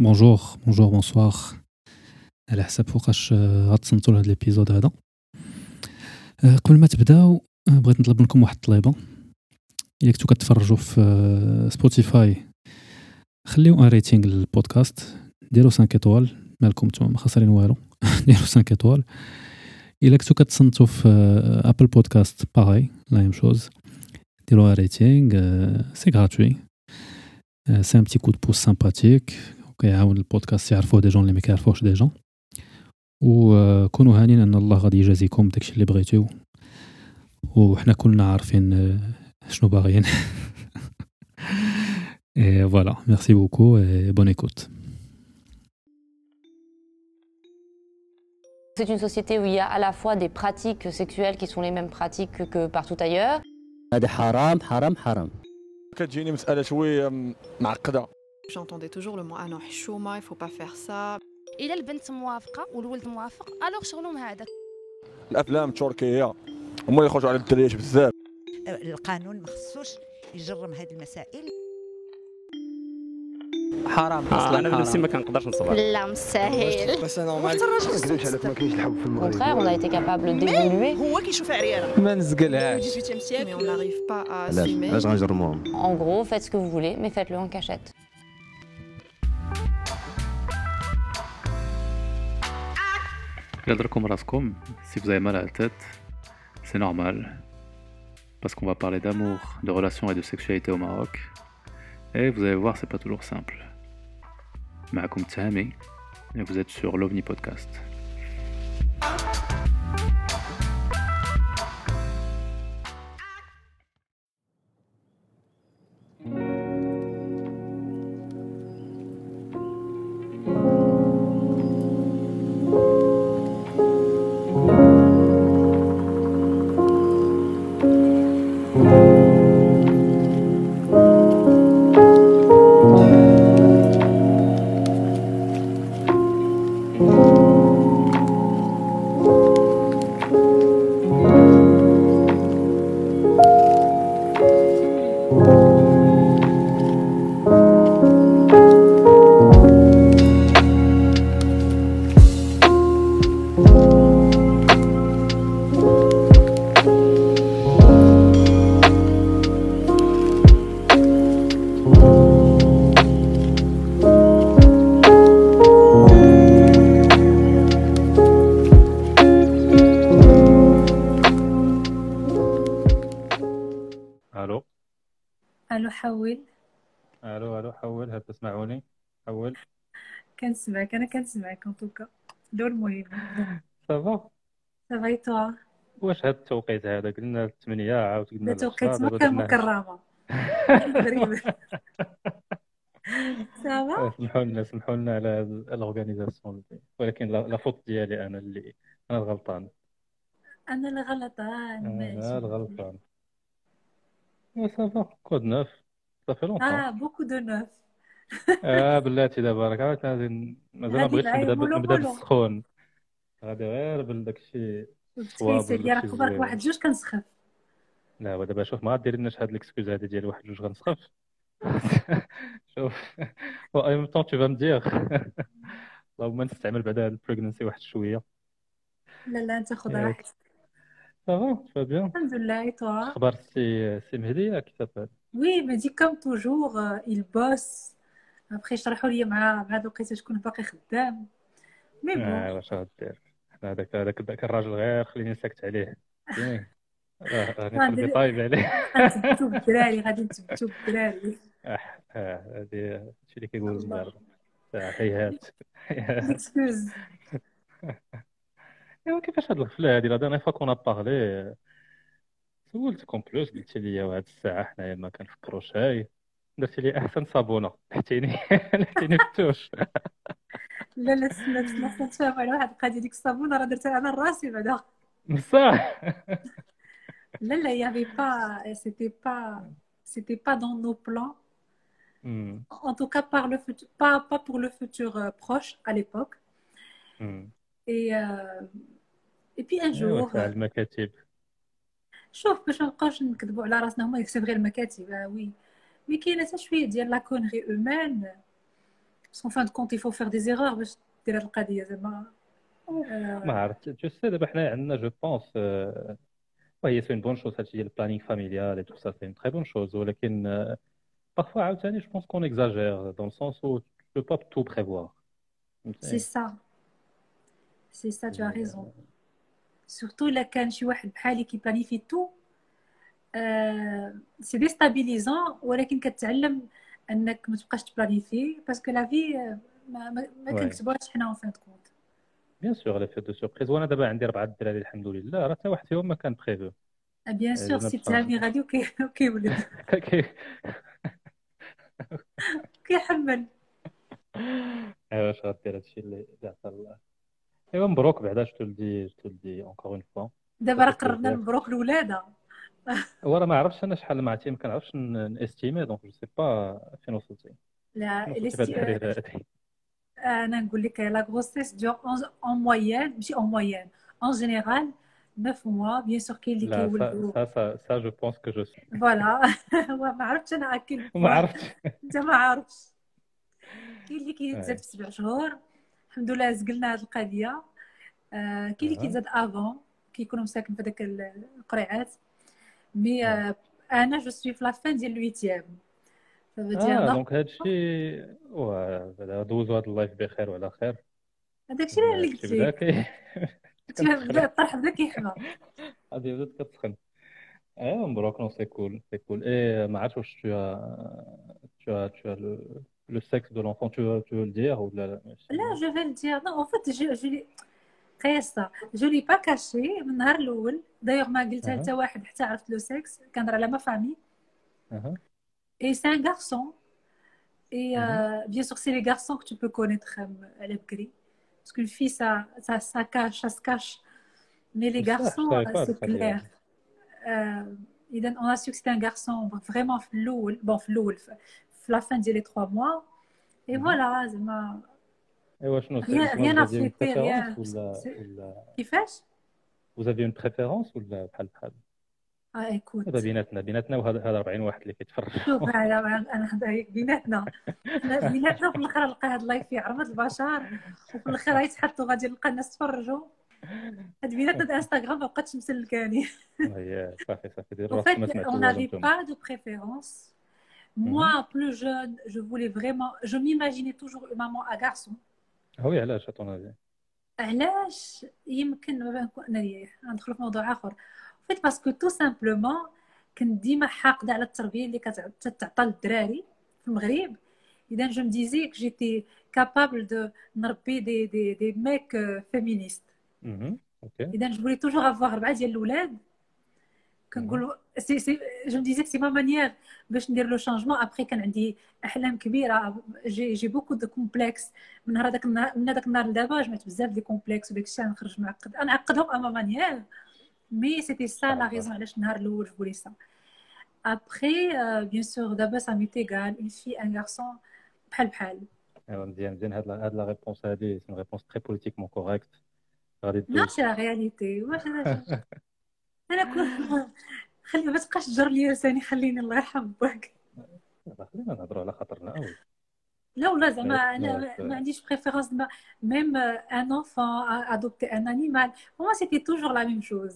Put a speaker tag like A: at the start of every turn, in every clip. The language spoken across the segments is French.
A: بونجور بونجور بونسوار على حسب فوقاش آه، غتصنتو لهاد ليبيزود هذا. آه، قبل ما تبداو آه، بغيت نطلب منكم واحد الطليبة. إلا كنتو كتفرجوا في سبوتيفاي خليو أن ريتينغ للبودكاست. ديروا 5 إيطوال مالكم نتوما ما خسرين والو. ديروا 5 إيطوال. إلا كنتو كتصنتو في ابل بودكاست باغي لا ميم شوز ديروا أن ريتينغ سي غراتوي سي ان بتي كود بوس سامباتيك وكيعاون البودكاست يعرفوه دي جون اللي ما كيعرفوهش ديجا وكونوا هانين إن الله غادي يجازيكم داكشي اللي بغيتو. وحنا كلنا عارفين شنو باغيين. Et voilà, merci beaucoup et bonne écoute.
B: C'est une société où il y a à la fois des pratiques sexuelles qui sont les mêmes pratiques que partout ailleurs.
C: هذا حرام حرام حرام.
D: كتجيني مسألة شوية معقدة.
E: J'entendais toujours le mot ah non حشومة il faut pas faire ça
F: الا البنت موافقه والولد موافق الوغ شغلهم هذاك
D: الأفلام التركية هما اللي يخرجوا على الدريات بزاف
G: القانون ما خصوش يجرم هذه المسائل
C: حرام
H: آه
C: اصلا
H: انا بنفسي
C: حرام
H: ما كنقدرش نصبر
F: لا مستاهل
B: Au contraire, on a été capable d'évoluer.
E: هو كيشوف عريانة
C: ما نزقلهاش
E: 18e siècle mais on n'arrive pas à
H: علاش
E: assumer
H: علاش غنجرموهم
B: En gros, faites ce que vous voulez, mais faites-le en
A: Regardez raskom, si vous avez mal à la tête, c'est normal. Parce qu'on va parler d'amour, de relations et de sexualité au Maroc. Et vous allez voir, c'est pas toujours simple. Maakoum Tahami, et vous êtes sur l'OVNI Podcast.
I: كنسمعك أنا كنسمعك ان توكا دور مهم
A: صافا
I: صافي توا
A: واش هاد التوقيت هذا قلنا الثمانية عاود قلنا
I: لا توقيت
A: العشرة، دابا
I: مكة
A: درنا
I: المكرمة غريبة صافا
A: سمحوا لنا سمحوا لنا على الاورغانيزاسيون ولكن لا فوت ديالي أنا اللي أنا الغلطان
I: أنا اللي غلطان أنا
A: الغلطان صافا كود نوف صافي لونطون
I: آه بوكو دو نوف
A: آه بلاتي دابا راك غادي مازال ما بغيتش نبدا
I: نبدأ.
A: بالسخون. غادي غير بداك الشيء ولا
I: راه خبرك. واحد جوج كنسخف.
A: لا دابا شوف ما غادير لناش هاد ليكسكوز هادي ديال واحد جوج غنسخف شوف. و اي ميم طون تو فا مدير اللهم نستعمل بعدا البريغنسي واحد شوية.
I: لا لا أنت خذ
A: ياك.
I: راحتك.
A: صافا تو بيان
I: الحمد لله توا
A: أخبار السي سي مهدي كي تابال
I: وي مي دي كوم توجور il بوس ابخي شرحوا لي مع مع الوقيته شكون باقي خدام مي بون
A: واش غدير هذاك هذاك ذاك الراجل غير خليني ساكت عليه راني طايب عليه
I: غنثبتو بالدراري غادي نثبتو بالدراري
A: آه هادي هادشي اللي كيقولوا المغاربه آه، هيهات ايوا كيفاش هاد الغفله هادي لا ديرنيغ فوا كون بارلي سولتكم بلوس قلتي لي وهاد الساعة حنايا ما كنفكروا شاي درتي لي احسن صابونه لحتيني لحتيني في التوش
I: لا لا تسنى تسنى تسنى نتفاهم على واحد القضيه ديك الصابونه راه درتها انا لراسي بعدا
A: بصح
I: لا لا يافي با سيتي با سيتي با دون نو بلان
A: أمم،
I: en tout cas par le futur pas pas pour le futur euh, proche à l'époque
A: أمم.
I: et euh, et puis un
A: ايوا
I: jour
A: تاع المكاتب
I: شوف باش ما نبقاوش نكذبوا على راسنا هما يكتب غير المكاتب آه وي مي كاينه حتى شويه ديال لا كونغي اومان باسكو فان كونت يفو فيغ دي زيرور باش دير هاد القضيه زعما
H: ما عرفت جو سي دابا حنا عندنا جو بونس وهي سي اون بون شوز هادشي ديال البلانينغ فاميليال اي تو سا سي اون تري بون شوز ولكن parfois عاوتاني جو بونس كون اكزاجير دون السونس où tu peux pas tout prévoir
I: سي سا سي سا تو ريزون سورتو الا كان شي واحد بحالي كي بلانيفي تو سي ديستابيليزون ولكن كتعلم أنك ما تبقاش تبلانيفي باسكو لا في ما, ما, ما. كنكتبوهاش حنا اون فان كونت
H: بيان سور لي فيت دو سوربريز وأنا دابا عندي اربعه الدراري الحمد لله راه حتى واحد فيهم ما كان بريفو
I: بيان سور سي. تهامي غادي وكي- وكيولد كيحمل
H: ايوا اش غدير هادشي اللي عطا الله. ايوا مبروك بعدا جو تو لدي جو تو لدي اونكور اون فوا
I: دابا راه
H: بزاف.
I: نبروك الولادة.
H: هو راه ما عرفتش أنا شحال معتي ما كنعرفش نستيمي دونك جو سي با فين وصلتي
I: لا
H: هادي
I: أنا نقول لك لا غروسيس دور اون مويان ماشي اون مويان اون جينيرال 9 موا بيان سور كاين اللي كيولدوا
H: سا سا سا جو بونس كو جو سي
I: فوالا ما عرفتش أنا اكل
H: ما عرفتش
I: انت ما عارفش كاين اللي كيتزاد. في سبع شهور الحمد لله زقلنا هذه القضية كاين اللي. كيتزاد افون كيكونوا مساكن في هذاك القريعات مي
H: أه.
I: آه، انا جو سوي في لا فان ديال الويتيام
H: اه دونك هادشي واه بعدا دوزو هاد اللايف بخير وعلى خير
I: هذاك الشيء اللي قلت
H: بدا
I: لك
H: كي
I: بدا الطرح بدا كيحمى
H: غادي بدات كتسخن ايوا مبروك نو سي كول سي كول اي ما عرفتش واش tu as tu as tu as le le sexe de l'enfant tu veux tu veux le dire ولا لا
I: لا جو فين دير نو اون فيت جو جو لي قياسه جو لي با كاشي من النهار الاول دايوغ ما قلتها
H: أها.
I: حتى واحد حتى عرفت لو سكس كنهضر على ما فامي
H: اها
I: Et c'est un garçon. Et
H: Mhm.
I: euh, bien sûr, c'est les garçons que tu peux connaître euh, à l'Ebgri. Parce qu'une fille, ça, ça, ça cache, ça se cache. Mais les
H: Ça, je
I: garçons,
H: savais
I: euh,
H: pas,
I: c'est
H: ça, d'ailleurs.
I: clair. Euh, إذن on a su que c'était un garçon vraiment في الأول bon في الأول في في la fin ديال les trois mois et
H: Mhm.
I: voilà زعما
H: ايوا شنو
I: Rien-
H: c'est
I: rien à
H: vous avez une
I: fêter, rien.
H: préférence ولا
I: C'est-
H: ولا
I: كيفاش؟
H: vous avez une préférence ولا بحال بحال
I: اه écoute
H: دابا بيناتنا بيناتنا وهذا هذا 40 واحد اللي كيتفرج
I: شوف انا انا هذا بيناتنا حنا بيناتنا وفي الاخر نلقى هذا اللايف يعرض البشر وفي الاخر غيتحطوا غادي نلقى الناس تفرجوا هاد بيناتنا د انستغرام ما بقاتش مسلكاني
H: هي صافي صافي دير
I: En
H: راسك
I: fait,
H: ما سمعتوا
I: on
H: والو
I: n'avait
H: نتوما
I: pas de préférence. Moi, plus jeune, je voulais vraiment. Je m'imaginais toujours une maman à garçon.
H: هوي علاش اتون هذه؟
I: علاش يمكن ما نكون انني ندخل في موضوع آخر. فيت باسكو تو سامبلومون كنت ديما حاقده على التربيه اللي كتعطى للدراري في المغرب اذا جو مديزي كو جيتي كابابل دو نربي دي دي دي ميك فيمينيست اذا جو فولي توجور افواغ اربعه ديال الاولاد سي سي جو ديزي سي ما مانيير باش ندير لو شانجمون ابخي كان عندي احلام كبيره جي جي بوكو دو كومبلكس من هذاك النهار من هذاك النهار لدابا جمعت بزاف دي كومبلكس وداك الشيء نخرج معقد انا نعقدهم اما مانيير مي سيتي سا لا ريزون علاش النهار الاول جو فولي سا ابخي بيان سور دابا سا ميت ايغال اون في ان غارسون بحال بحال
H: ايوا مزيان مزيان هاد لا- هاد لا ريبونس هادي سي ريبونس تري بوليتيكمون كوريكت غادي
I: لا
H: تدوز
I: سي لا رياليتي واش انا انا كنت خلي ما تبقاش تجر لي لساني خليني الله يرحم باك
H: دابا خلينا نهضروا على خاطرنا اوي
I: لا ولا زعما
H: Ouais,
I: انا
H: ouais,
I: ما-
H: ouais.
I: ما عنديش بريفيرونس ميم ان enfant adopter un animal pour moi c'était toujours la même chose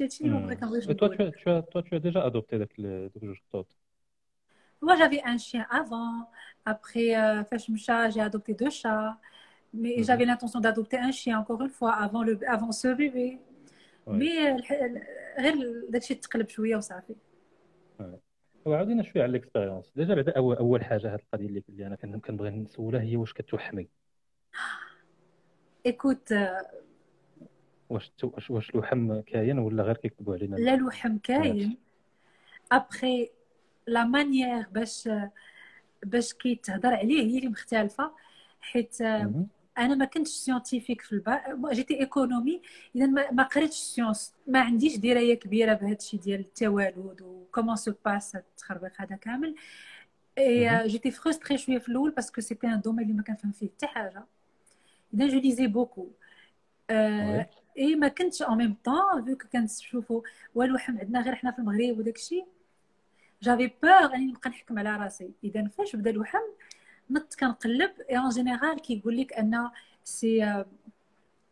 I: هادشي هادشي اللي بغيت كنبغي
H: Mais toi, tu
I: نقول
H: as, tu as, toi, tu as déjà adopté داك ال- دوك جوج قطوط
I: moi j'avais un chien avant après euh, فاش مشى j'ai adopté deux chats mais
H: Mhm.
I: j'avais l'intention d'adopter un chien encore une fois avant le avant ce bébé Mais الح- غير داكشي تقلب شوية وصافي.
H: وعاودينا شوية على الاكسبيريونس ديجا بعدا أول حاجة هاد القضية اللي اللي أنا كن- كنبغي نسولها هي واش كتوحمي.
I: écoute
H: واش تو- واش واش الوحم كاين ولا غير كيكتبوا علينا؟
I: لا لوحم كاين. ابخي لا مانيير باش باش كيتهضر عليه هي اللي مختلفة حيت
H: مهم.
I: أنا ما كنتش سيونتيفيك في الباك جيتي ايكونومي اذا ما, ما قريتش سيونس ما عنديش دراية كبيرة بهذا الشيء ديال التوالد وكومون سو باس التخربيق هذا كامل. اي. جيتي فرستري شوية في الأول باسكو سيتي ان دومين اللي ما كنفهم فيه حتى حاجة. اذا جو ليزي بوكو. اي ما كنتش اون ميم طون فيو كنشوفوا والوحم عندنا غير حنا في المغرب وداك الشيء جافي بور اني نبقى نحكم على راسي. اذا فاش بدا الوحم نط كنقلب. اي اون جينيرال كيقول لك أن سي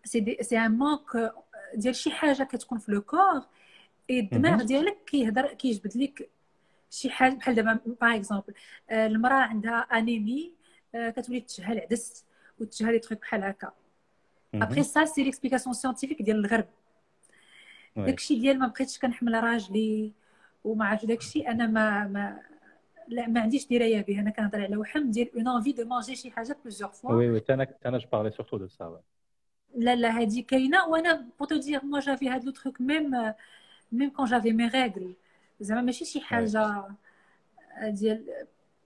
I: سي سي ان مانك ديال شي حاجة كتكون في لو كور اي الدماغ. ديالك كيهضر كيجبد لك شي حاجة. بحال دابا باغ اكزومبل المرأة عندها انيمي آه، كتولي تشهى العدس وتشهى لي تخيك بحال هكا. ابخي سا سي ليكسبليكاسيون سيانتيفيك ديال الغرب. داكشي ديال ما بقيتش كنحمل راجلي وما عرفت داكشي أنا ما ما لا ما عنديش دراية به أنا كنهضر على وحم ديال اون انفي دو مانجي شي حاجة بلوزيغ فوا
H: oui, Tana, Tana, je parlais surtout de ça. ouais.
I: لا لا هادي كاينة. وأنا بو تو دير موا جافي هاد لو تروك ميم ميم كون جافي مي ريغل زعما ماشي شي حاجة ديال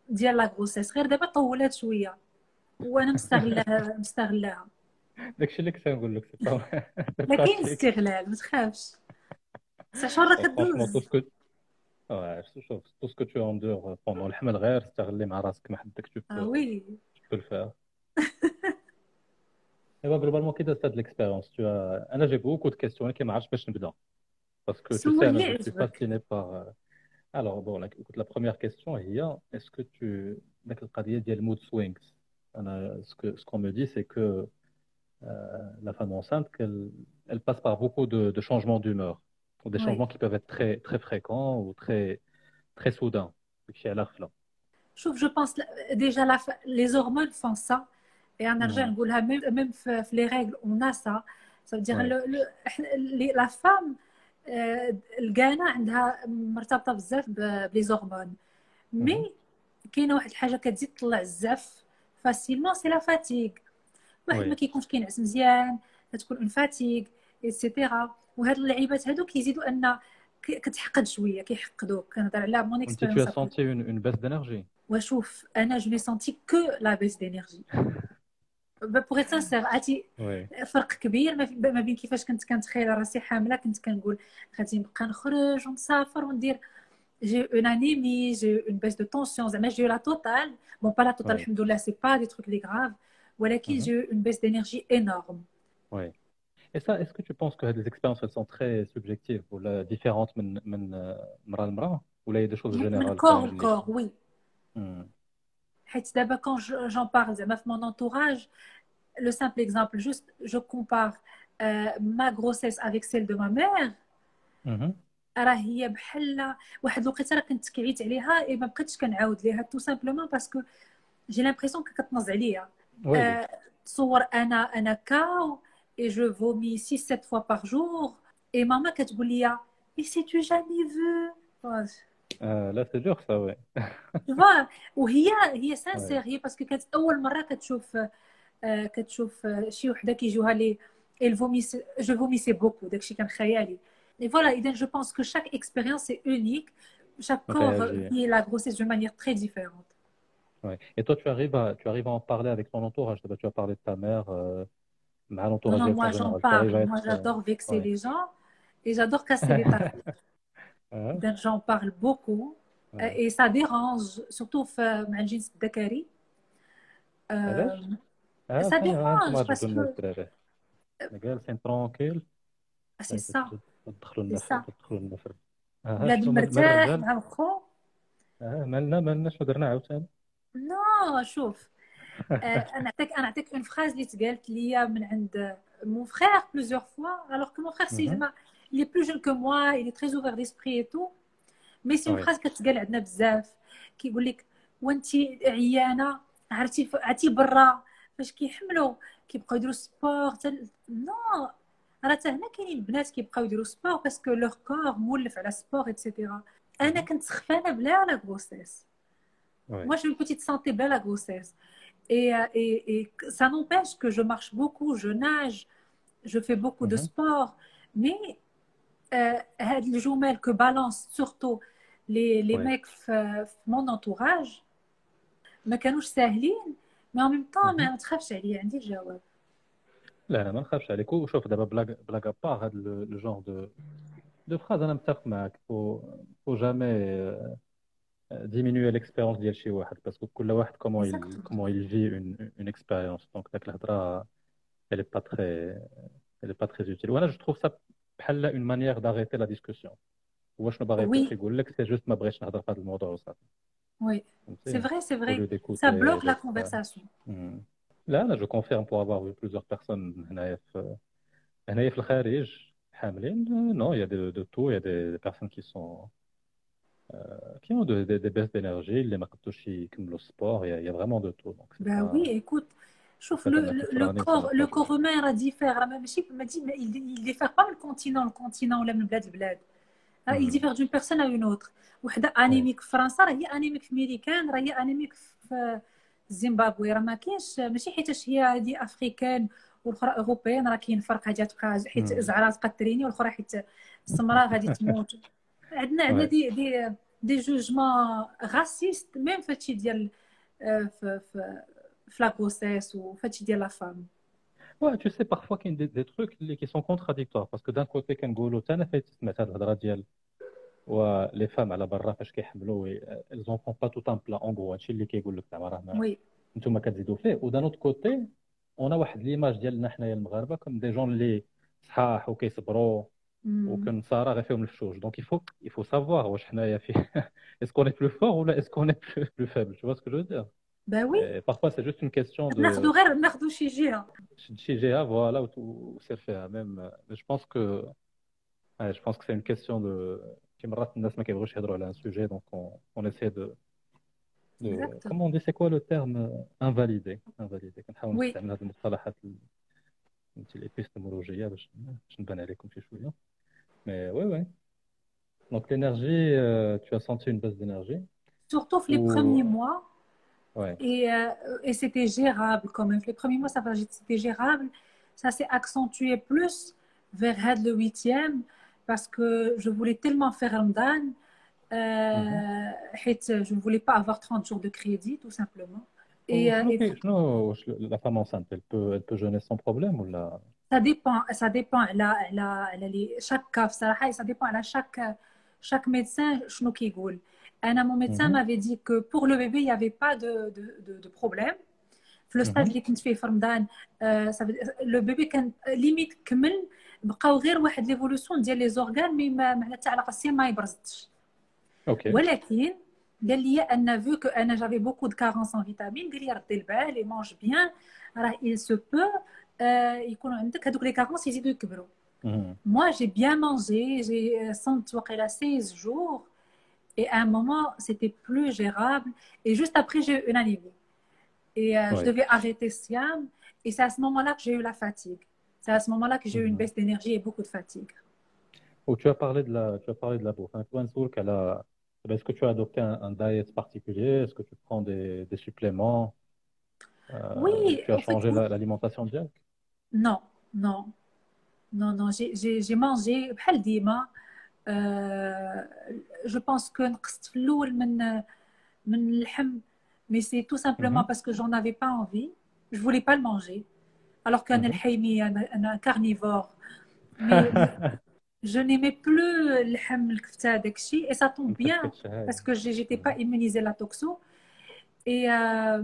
I: ديال لا غروسيس غير دابا طولات شوية. وأنا مستغلاها مستغلاها
H: داكشي اللي كنت نقول لك
I: ما كاين استغلال ما تخافش. بصح شهور راه
H: Franchement, Ouais, شوف tout ce que tu endures pendant الحمل غير استغلي مع راسك ما حدك tu
I: اه
H: peux
I: وي
H: tu peux le faire. Et bah, globalement, كي دازت هاد l'expérience tu as انا j'ai beaucoup de questions ولكن ما عرفتش باش نبدا parce que tu sais
I: سولني
H: انا je suis
I: عجبك.
H: fasciné par euh, alors bon la, écoute, la première question هي est-ce que tu داك القضيه ديال mood swings انا ce que ce qu'on me dit c'est que euh, la femme enceinte qu'elle elle passe par beaucoup de, de changements d'humeur ou des
I: Oui.
H: changements qui peuvent être très très fréquents ou très très soudains داكشي على غفله
I: شوف جو بونس ديجا لا لي زورمون فون سا اي انا نرجع
H: مم.
I: نقولها ميم ميم في في لي ريغل اون ا سا سا دير
H: Ouais.
I: لا فام الكانا عندها مرتبطه بزاف ب- بلي زورمون مي كاينه واحد الحاجه كتزيد تطلع الزاف فاسيلمون سي لا فاتيغ واحد
H: وي.
I: ما كيكونش كينعس مزيان كتكون اون فاتيغ ايتترا وهاد اللعيبات هادو كيزيدوا ان ك- كتحقد شويه كيحقدوك كنهضر على مون
H: انت tu as
I: اكسبيريونس
H: senti une, une baisse d'énergie
I: وشوف انا جو ني سونتي كو لا بيس دينيرجي بوغ ات سانسير عرفتي
H: oui
I: فرق كبير ما في- ما بين كيفاش كنت كنتخيل راسي حامله كنت كنقول غادي نبقى نخرج ونسافر وندير جي اون انيمي جي اون بيس دو تونسيون زعما جي لا توتال بون با لا توتال
H: Ouais.
I: الحمد لله سي با دي تروك لي غراف ولكن
H: Mhm.
I: جي اون بيس دينيرجي انورم
H: Oui. Et ça, est-ce que tu penses que les expériences, elles sont très subjectives ou là, différentes من من مرة لمرة ou là il y a des choses
I: من
H: générales
I: كور
H: كامل اللي-
I: لكور وي
H: Hmm.
I: حيت دابا كون j'en parle زعما في mon entourage le simple exemple juste je compare euh, ma grossesse avec celle de ma mère
H: Mhm.
I: راه هي بحال واحد الوقيته راه كنت كعيت عليها اي ما بقيتش كنعاود ليها تو سامبلومون باسكو جي لامبريسيون كتنظ عليا
H: Oui,
I: آه، تصور انا انا كاو اي جو فومي 6 7 فوا بار جور اي ماما كتقول لي مي سي تو جامي فو
H: Euh, là c'est dur ça, ouais.
I: فوا وهي هي سانسير هي باسكو كانت اول مره كتشوف آه، كتشوف آه، شي وحده كيجيوها لي الفوميس جو فوميسي بوكو داكشي كان خيالي اي فوالا اذا جو بونس كو شاك اكسبيريونس سي اونيك chaque corps
H: Réagit.
I: vit la grossesse d'une manière très différente.
H: Ouais. Et toi, tu arrives à, tu arrives à en parler avec ton entourage. D'abord, Tu as parlé de ta mère, euh, mais à l'entourage
I: Non, non,
H: en
I: moi
H: général.
I: j'en
H: Tu arrives à
I: parle. Moi
H: être, euh,
I: j'adore vexer
H: ouais.
I: les gens et j'adore casser les tables.
H: hein,
I: Donc j'en parle beaucoup
H: ouais.
I: et ça dérange, surtout في- مع الجنس الذكري.
H: علاش؟
I: Euh,
H: Ah,
I: ça
H: فين-
I: dérange,
H: انتم
I: parce
H: عجبوا الناس
I: que-
H: الدراري. جالسين ترونكيل
I: c'est ça.
H: تدخلوا
I: C'est
H: لنا
I: ça.
H: تدخلوا لنا في آه،
I: بلاد
H: شنو مال- مال
I: المرتاح
H: الرجال؟
I: مع الخو
H: آه، مالنا مالنا شنو درنا عاوتاني
I: نو شوف آه، أنا نعطيك أنا نعطيك اون فراز اللي تقالت لي من عند مون فخير بلوزيغ فوا que mon frère c'est
H: Mhm.
I: زعما est plus jeune que moi il est très ouvert d'esprit et tout mais c'est une
H: Ouais.
I: phrase كتقال عندنا بزاف كيقول لك وأنت عيانة عرفتي عرفتي برا فاش كيحملوا كيبقاو يديروا سبور تل... نو راه حتى هنا كاينين بنات كيبقاو يديروا سبور باسكو لوغ كور مولف على سبور ايتترا أنا كنت سخفانة بلا لا غروسيس. Moi, j'ai une petite santé belle à grossesse. Et, euh, et, et ça n'empêche que je marche beaucoup, je nage, je fais beaucoup de
H: Mhm.
I: sport. Mais euh, هاد الجمل que balance surtout les, les
H: Ouais.
I: mecs في في mon entourage ما كانوش ساهلين mais en même temps
H: Mhm.
I: ما تخافش عليا عندي الجواب
H: لا انا ما نخافش عليك وشوف دابا بلاك بلاك ابار هاد لو جونغ دو دو فراز انا متفق معاك فو فو جامي diminuer l'expérience ديال شي واحد باسكو كل واحد comment il
I: Exactement.
H: comment il vit une une expérience donc داك الهضره elle est pas très elle est pas très utile وانا je trouve ça بحال une manière d'arrêter la discussion هو شنو باغي
I: Oui.
H: يقول لك سي جوست ما بغيتش نهضر في هذا الموضوع وصافي
I: Oui,
H: فهمتي؟
I: c'est vrai, c'est
H: au lieu
I: vrai.
H: d'écouter
I: Ça bloque la
H: d'autres-
I: conversation.
H: مم. لا انا جو كونفيرم pour avoir vu plusieurs personnes هنايا في هنايا في الخارج حاملين non il y a de, de tout il y a des, des personnes qui sont euh, qui ont de, de, des baisses d'énergie, les qui le sport, il y, y, a vraiment de tout. Donc,
I: bah
H: pas,
I: oui, écoute,
H: chauffe
I: le, le, le, corps, le corps humain est différent. Il ne diffère pas le continent, le continent ou même le bled, bled.
H: Il
I: diffère d'une personne à une autre. وحدة انيميك في فرنسا راهي انيميك في ميريكان راهي انيميك في زيمبابوي راه ما كاينش ماشي حيتاش هي هذه افريكان والاخرى اوروبيان راه كاين فرق هذه تبقى حيت زعرات تبقى تريني والاخرى حيت السمراء غادي تموت عندنا عندنا
H: Ouais.
I: دي دي دي جوجمون راسيست ميم فهادشي ديال آه، في في في لا غروسيس وفهادشي ديال لا فام
H: Ouais, tu sais, parfois, qu'il y a des, des trucs اللي- qui sont contradictoires. Parce que d'un côté, كنقولوا حتى انا فايت سمعت هاد الهضره ديال و لي فام على برا فاش كيحملوا elles en font pas tout un plat en gros هادشي اللي كيقول لك زعما راه ما-
I: وي
H: نتوما كتزيدوا فيه ودان اوت كوتي اون واحد ليماج ديالنا حنايا المغاربه كوم دي جون اللي صحاح وكيصبروا
I: مم.
H: وكنصارى غير فيهم الفشوش دونك il faut il faut savoir واش حنايا في est-ce qu'on est plus fort ou là est-ce qu'on est plus, plus faible tu vois ce que je veux dire
I: با وي
H: Et parfois c'est juste une question de
I: ناخذوا غير ناخذوا شي جهه
H: شي جهه فوالا وسير فيها ميم je pense que ouais, je pense que c'est une question de كي مرات الناس ما كيبغوش يهضروا على un sujet donc on, on essaie de de
I: Exact.
H: comment on dit c'est quoi le terme invalider invalider كنحاول
I: Oui.
H: نستعمل هذه المصطلحات ال- فهمتي الابيستمولوجيه باش باش نبان عليكم شي شويه Mais ouais, ouais. Donc l'énergie, euh, tu as senti une baisse d'énergie
I: Surtout les premiers mois.
H: Ouais.
I: Et, euh, et c'était gérable quand même. Les premiers mois, ça c'était gérable. Ça s'est accentué plus vers Head le huitième parce que je voulais tellement faire Ramadan. Euh, mm. Je ne voulais pas avoir 30 jours de crédit, tout simplement. Et,
H: oh, euh, la femme enceinte, elle peut, elle peut jeûner sans problème ou là?
I: Ça dépend, ça dépend على على على لي chaque cas بصراحة ça dépend على chaque chaque médecin شنو كيقول. أنا mon médecin
H: Mhm.
I: m'avait dit que pour le bébé il y avait pas de de de, de problème. في لو ستاج
H: Mhm.
I: اللي كنت فيه في رمضان آه، ça veut- لو بيبي كان ليميت كمل بقاو غير واحد ليفولوسيون ديال لي زورغان مي ما معناتها حتى علاقه السين ما يبرزتش
H: ok
I: ولكن قال لي ان فو كو انا جافي بوكو دو كارونس ان فيتامين قال لي ردي البال اي مونج بيان راه il se peut آه، يكونوا عندك هذوك لي كارونس يزيدوا يكبروا
H: Mhm.
I: Moi, j'ai bien mangé, j'ai euh, senti qu'il a 16 jours. Et à un moment, c'était plus gérable. Et juste après, j'ai eu une anémie. Et euh, je
H: Ouais.
I: devais arrêter Siam. Et c'est à ce moment-là que j'ai eu la fatigue. C'est à ce moment-là que j'ai eu une
H: Mhm.
I: baisse d'énergie et beaucoup de fatigue.
H: Ou tu as parlé de la, tu as parlé de la bouffe. Hein. Toi, Nsoul, qu'elle a- Est-ce que tu as adopté un, un diet particulier? Est-ce que tu prends des, des suppléments? Euh,
I: Oui,
H: Tu as
I: en fait,
H: changé
I: oui.
H: la- l'alimentation diète?
I: Non, non, non, non. J'ai- J'ai j'ai mangé بحال ديما. Euh, je pense que نقصت في الأول من من اللحم mais c'est tout simplement
H: Mhm.
I: parce que j'en avais pas envie. Je voulais pas le manger. Alors qu'un
H: Mhm.
I: الحيمي أنا أنا carnivore. Mais je n'aimais plus اللحم الكفتة داك الشيء et ça tombe bien parce que j'ai- j'étais pas immunisée à la toxo. Et euh,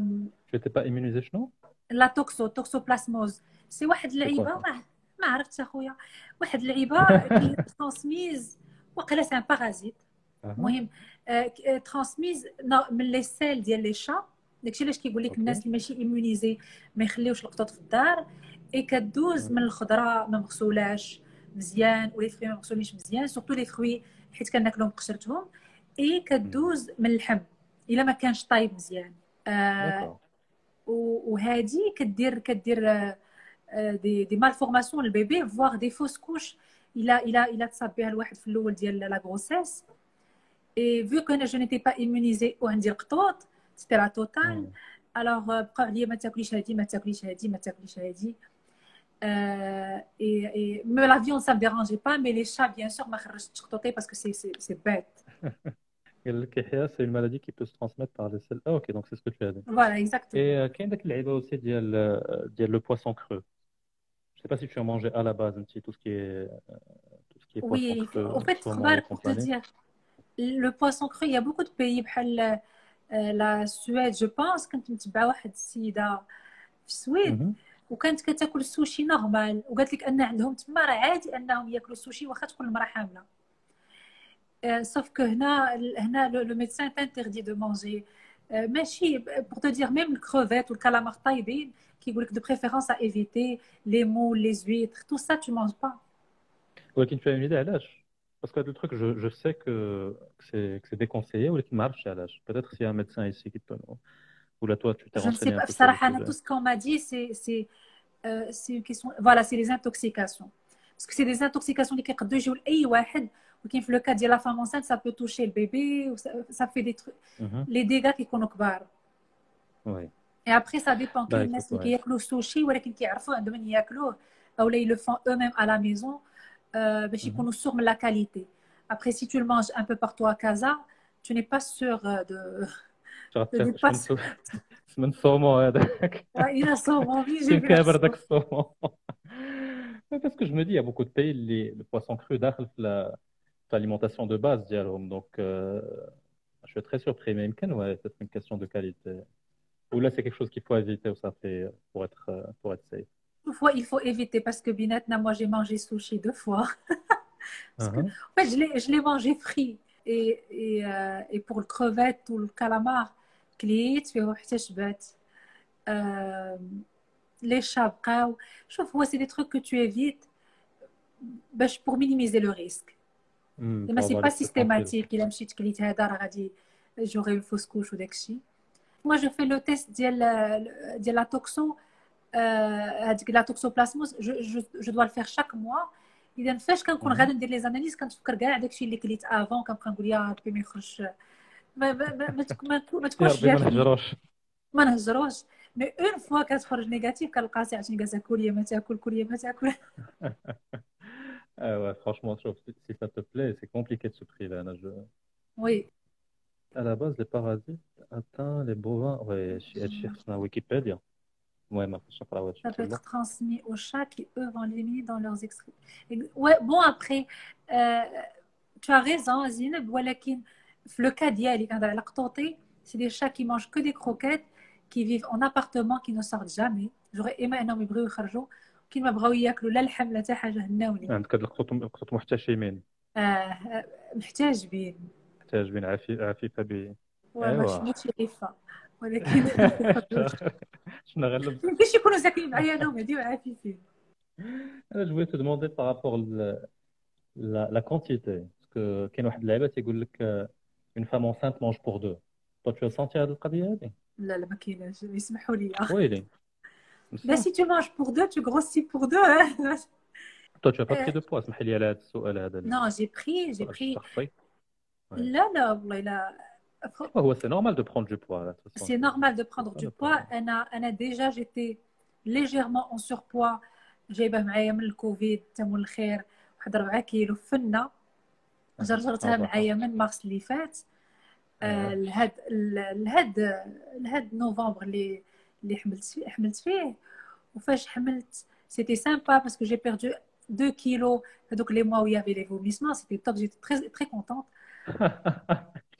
H: Tu n'étais pas immunisé chez nous?
I: لا توكسو توكسوبلاسموز سي واحد
H: اللعيبة؟
I: ما ما عرفتش أخويا. واحد اللعيبة ترانسميز وقيلا سي ان بارازيت.
H: Ah,
I: المهم ترانسميز من لي سيل ديال لي شا. داكشي علاش كيقول لك. الناس اللي ماشي ايمونيزي ما يخليوش القطط في الدار. اي كدوز. من الخضرة ما مغسولاش مزيان ولي فروي ما مغسولينش مزيان. سورتو لي فروي حيت كناكلهم بقشرتهم اي كدوز من اللحم إلا ما كانش طايب مزيان. آه وهادي كدير كدير آه، Euh, des, malformations le bébé, voire des fausses couches. Il a, il a, il a
H: tapé
I: à la grossesse. Et vu que je n'étais pas immunisée au c'était la totale. Alors, euh, euh, et, et mais la viande, ça ne me dérangeait pas, mais les chats, bien sûr, parce
H: que c'est bête. c'est une maladie qui peut se transmettre par les selles. Ah, ok, donc c'est ce que tu as dit.
I: Voilà, exactement.
H: Et euh, quest aussi euh, le poisson creux? Je sais pas si tu as mangé à la base un petit tout ce qui est euh, tout ce qui est
I: Oui,
H: poisson creux,
I: en fait,
H: saumon
I: خبار
H: et
I: pour te
H: compagnie.
I: dire, le poisson cru, il y a beaucoup de pays بحال آه، لا سويد جو بونس كنت متبعه واحد السيده في السويد
H: Mhm.
I: وكانت كتاكل السوشي نورمال وقالت لك ان عندهم تما راه عادي انهم ياكلوا السوشي واخا تكون المراه حامله Euh, sauf que هنا هنا le, le médecin t'interdit de manger euh, ماشي pour te dire même le crevette ou le calamar طيبين كيقول لك de préférence à éviter les moules les huîtres tout ça tu manges pas
H: ولكن فاهمني ده علاش باسكو هذا التروك جو جو سي كو سي que c'est déconseillé ولكن ما عرفتش علاش peut-être s'il y a un médecin ici qui peut ou là toi tu t'es
I: je ne sais
H: renseigné un
I: pas
H: peu sur le
I: بصراحة أنا
H: sujet.
I: tout ce qu'on m'a dit c'est c'est euh, c'est une question voilà c'est les intoxications parce que c'est des intoxications اللي كيقدروا يجيو لأي واحد ولكن في لو كا ديال لا فام enceinte ça peut toucher le bébé ou ça, ça fait des trucs
H: Mhm.
I: les dégâts كيكونوا كبار
H: Ouais.
I: Et après, ça dépend.
H: Bah,
I: كاين
H: écoute,
I: الناس اللي
H: ouais.
I: كياكلوا السوشي ولكن كيعرفوا عندهم من ياكلوه او لا ils le font eux-mêmes à la maison euh, باش
H: Mhm.
I: يكونوا sûrs من la qualité. Après, si tu le manges un peu partout à casa, tu n'es pas sûr euh, de.
H: شغل
I: دي
H: تاخذ
I: باس-
H: شمن من الصومون هذاك
I: Il a son envie, j'ai
H: فين
I: vu
H: كابر
I: la
H: داك
I: sauce.
H: الصومون parce que je me dis il y a beaucoup de pays اللي le poisson cru داخل في la- في l'alimentation de base ديالهم donc euh, je suis très surpris mais يمكن ouais c'est une question de qualité ou là c'est quelque chose qu'il faut éviter ou ça fait pour être euh, pour être safe
I: Une fois, il faut éviter parce que Binetna, moi, j'ai mangé sushi deux fois. Parce que,
H: Mhm.
I: en fait, je l'ai- je l'ai mangé frit. Et, et, euh, et pour le crevette ou le calamar, كليت فيه حتى شبات. Euh, les chats بقاو. شوف هو c'est des trucs que tu évites باش pour minimiser le risque.
H: زعما سي
I: با سيستيماتيك إلا مشيت كليت هذا راه غادي جوغي اون فوس كوش وداك الشيء موا جو في لو تيست ديال ديال لا توكسو هذيك لا توكسو بلاسموس جو دوا الفيغ شاك موا اذا فاش كنكون غادي ندير لي زاناليز كنتفكر كاع على داكشي اللي كليت افون كنبقى نقول يا ربي ما يخرجش ما ما ما ما, ما تكونش
H: ما نهجروش
I: ما نهجروش مي اون فوا كتخرج نيجاتيف كنلقى عاوتاني جالسه كوريا ما تاكل كوريا ما تاكل
H: Ah ouais, franchement, je trouve que si ça te plaît, c'est compliqué de ce prix-là. là, je-
I: وي
H: À la base, les parasites atteints les bovins. Ouais, je je cherche sur Wikipédia. Ouais, ma prochaine fois, ouais, je
I: Ça peut
H: sais pas.
I: être transmis aux chats qui, eux, vont l'éliminer dans leurs excréments. Ouais, bon, après, euh, tu as raison, Zineb, ولكن في le cas ديالي كنهضر على قطوطي c'est des chats qui mangent que des croquettes qui vivent en appartement qui ne sortent jamais j'aurais aimé انهم يبغيو يخرجوا كيما بغاو ياكلوا لا لحم لا حتى حاجة هناوني.
H: عندك هاد القطط محتشمين
I: آه محتاجبين.
H: محتاجبين عفيفه عفيفه ب ايوا
I: ماشي غفه ولكن
H: شنو غنلب
I: كيفاش يكونوا ساكنين معايا أنا ومهدي وعفيفين
H: أنا جو تو دوموندي بارابور لا كونتيتي باسكو كاين واحد اللعبه تيقول لك اون فام اونسانت مونج بور دو تو تو سونتي هاد القضية هادي
I: لا لا ما كايناش. يسمحوا لي.
H: ويلي.
I: Là, si tu manges pour deux, tu grossis pour deux. hein.
H: toi tu as pas
I: Euh,
H: pris de poids اسمح لي على هذا السؤال هذا
I: Non, j'ai pris, j'ai pris.
H: الشخصي Ouais.
I: Là, là, والله لا.
H: هو c'est normal de prendre du poids là, de toute façon.
I: C'est normal de prendre du
H: Voilà,
I: poids.
H: pardon.
I: أنا أنا déjà j'étais légèrement en surpoids. جايبه معايا من الكوفيد تمول الخير واحد 4 كيلو فنه جرجرتها
H: آه،
I: معايا من مارس اللي فات آه،
H: أيوة.
I: لهاد لهاد لهاد نوفمبر اللي اللي حملت فيه حملت فيه وفاش حملت سيتي سامبا باسكو جي بيردو 2 كيلو هذوك لي موا وي افي لي فوميسمون سيتي توب جيتي تري تري كونتونت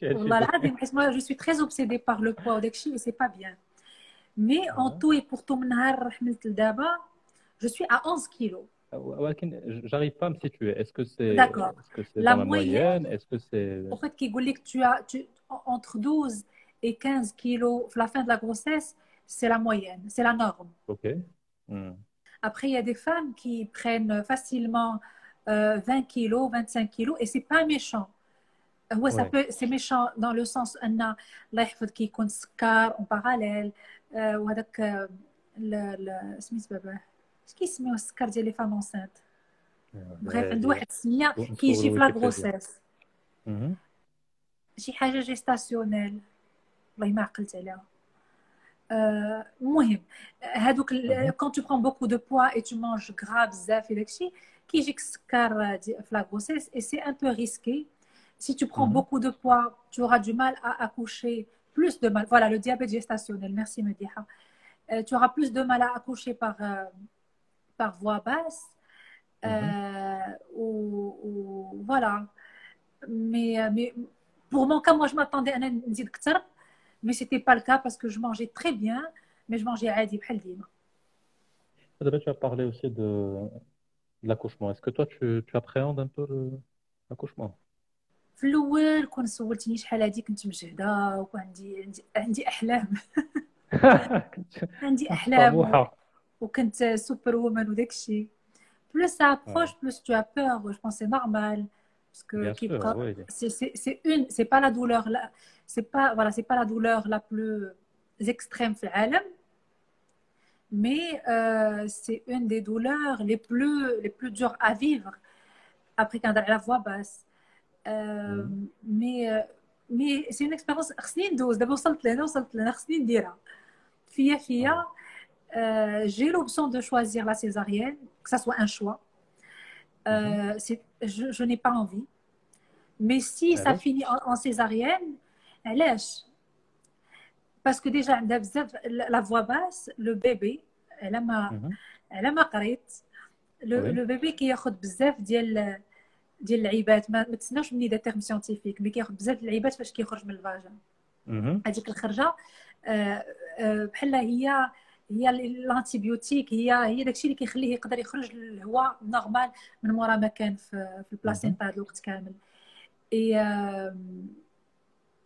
I: والله العظيم حيت moi je suis très obsédée par le poids وداك الشيء et c'est pas bien mais en
H: Ouais.
I: tout et pour tout من نهار حملت لدابا je suis à 11 kilos
H: ولكن j'arrive pas à me situer est-ce que c'est
I: D'accord.
H: est-ce que c'est
I: La
H: dans la
I: moyenne-
H: moyenne est-ce que c'est
I: En fait, كيقول لك tu as tu, entre 12 et 15 kilos à la fin de la grossesse, c'est la moyenne, c'est la norme.
H: ok Hmm.
I: Après, il y a des femmes qui prennent facilement euh, 20 kilos, 25 kilos, et c'est pas méchant. هو ça
H: Ouais.
I: peut c'est méchant dans le sens ان الله يحفظ كي يكون سكر اون باراليل وهذاك آه، ال- ال- سميت باباه اش كيسميوه السكر ديال لي فام انسانت بغيت عنده واحد السميه
H: نصوروا
I: كيجي في لا
H: ويكيبيديا.
I: غروسيس
H: Mhm.
I: شي حاجه جيستاسيونيل والله ما عقلت عليها آه، المهم هادوك
H: Mhm.
I: كون تو برون بوكو دو بوا اي تو مانج غرا بزاف وداك الشيء كيجيك السكر دي- في لا غروسيس اي سي ان بو ريسكي si tu prends
H: Mhm.
I: beaucoup de poids tu auras du mal à accoucher plus de mal voilà le diabète gestationnel merci Mediha Euh, tu auras plus de mal à accoucher par euh, par voie basse euh, ou, ou- voilà mais, euh, mais pour mon cas moi je m'attendais à un نزيد كتر mais c'était pas le cas parce que je mangeais très bien mais je mangeais عادي بحال ديما
H: D'abord, tu as parlé aussi de, de l'accouchement. Est-ce que toi, tu, tu appréhendes un peu le- l'accouchement?
I: في الاول كون سولتيني شحال هادي كنت مجهده وعندي عندي عندي احلام عندي احلام و-
H: طموحة
I: وكنت سوبر وومن وداك الشيء بلوس ça approche
H: Ouais.
I: plus tu as peur je pense c'est normal parce que
H: Bien sûr,
I: كيبقى
H: oui.
I: c'est c'est c'est une c'est pas la douleur là c'est pas voilà c'est pas la douleur la plus extrême في العالم mais euh, c'est une des douleurs les plus les plus dures à vivre après quand on a la voix basse euh, mais euh, mais c'est une expérience خصني ندوز دابا وصلت لهنا وصلت لهنا خصني نديرها فيا فيا euh, j'ai l'option de choisir la césarienne, que ça soit un choix. Euh, c'est- je, je n'ai pas envie. Mais si ça
H: Alors
I: finit en, en césarienne, علاش que déjà, عندها بزاف- le bébé, elle a ma,
H: Mhm.
I: elle a ma قريت. Le bébé كياخد بزاف ديال ديال اللعيبات ما, ما تسناوش مني دا تيرم سيونتيفيك مي كياخد بزاف ديال اللعيبات فاش كيخرج من الفاجن
H: Mhm.
I: هذيك الخرجة آه، آه، بحال هي هي الانتيبيوتيك هي هي داكشي اللي كيخليه يقدر يخرج الهواء نورمال من مورا ما كان في في البلاسينتا هذا الوقت كامل اي اي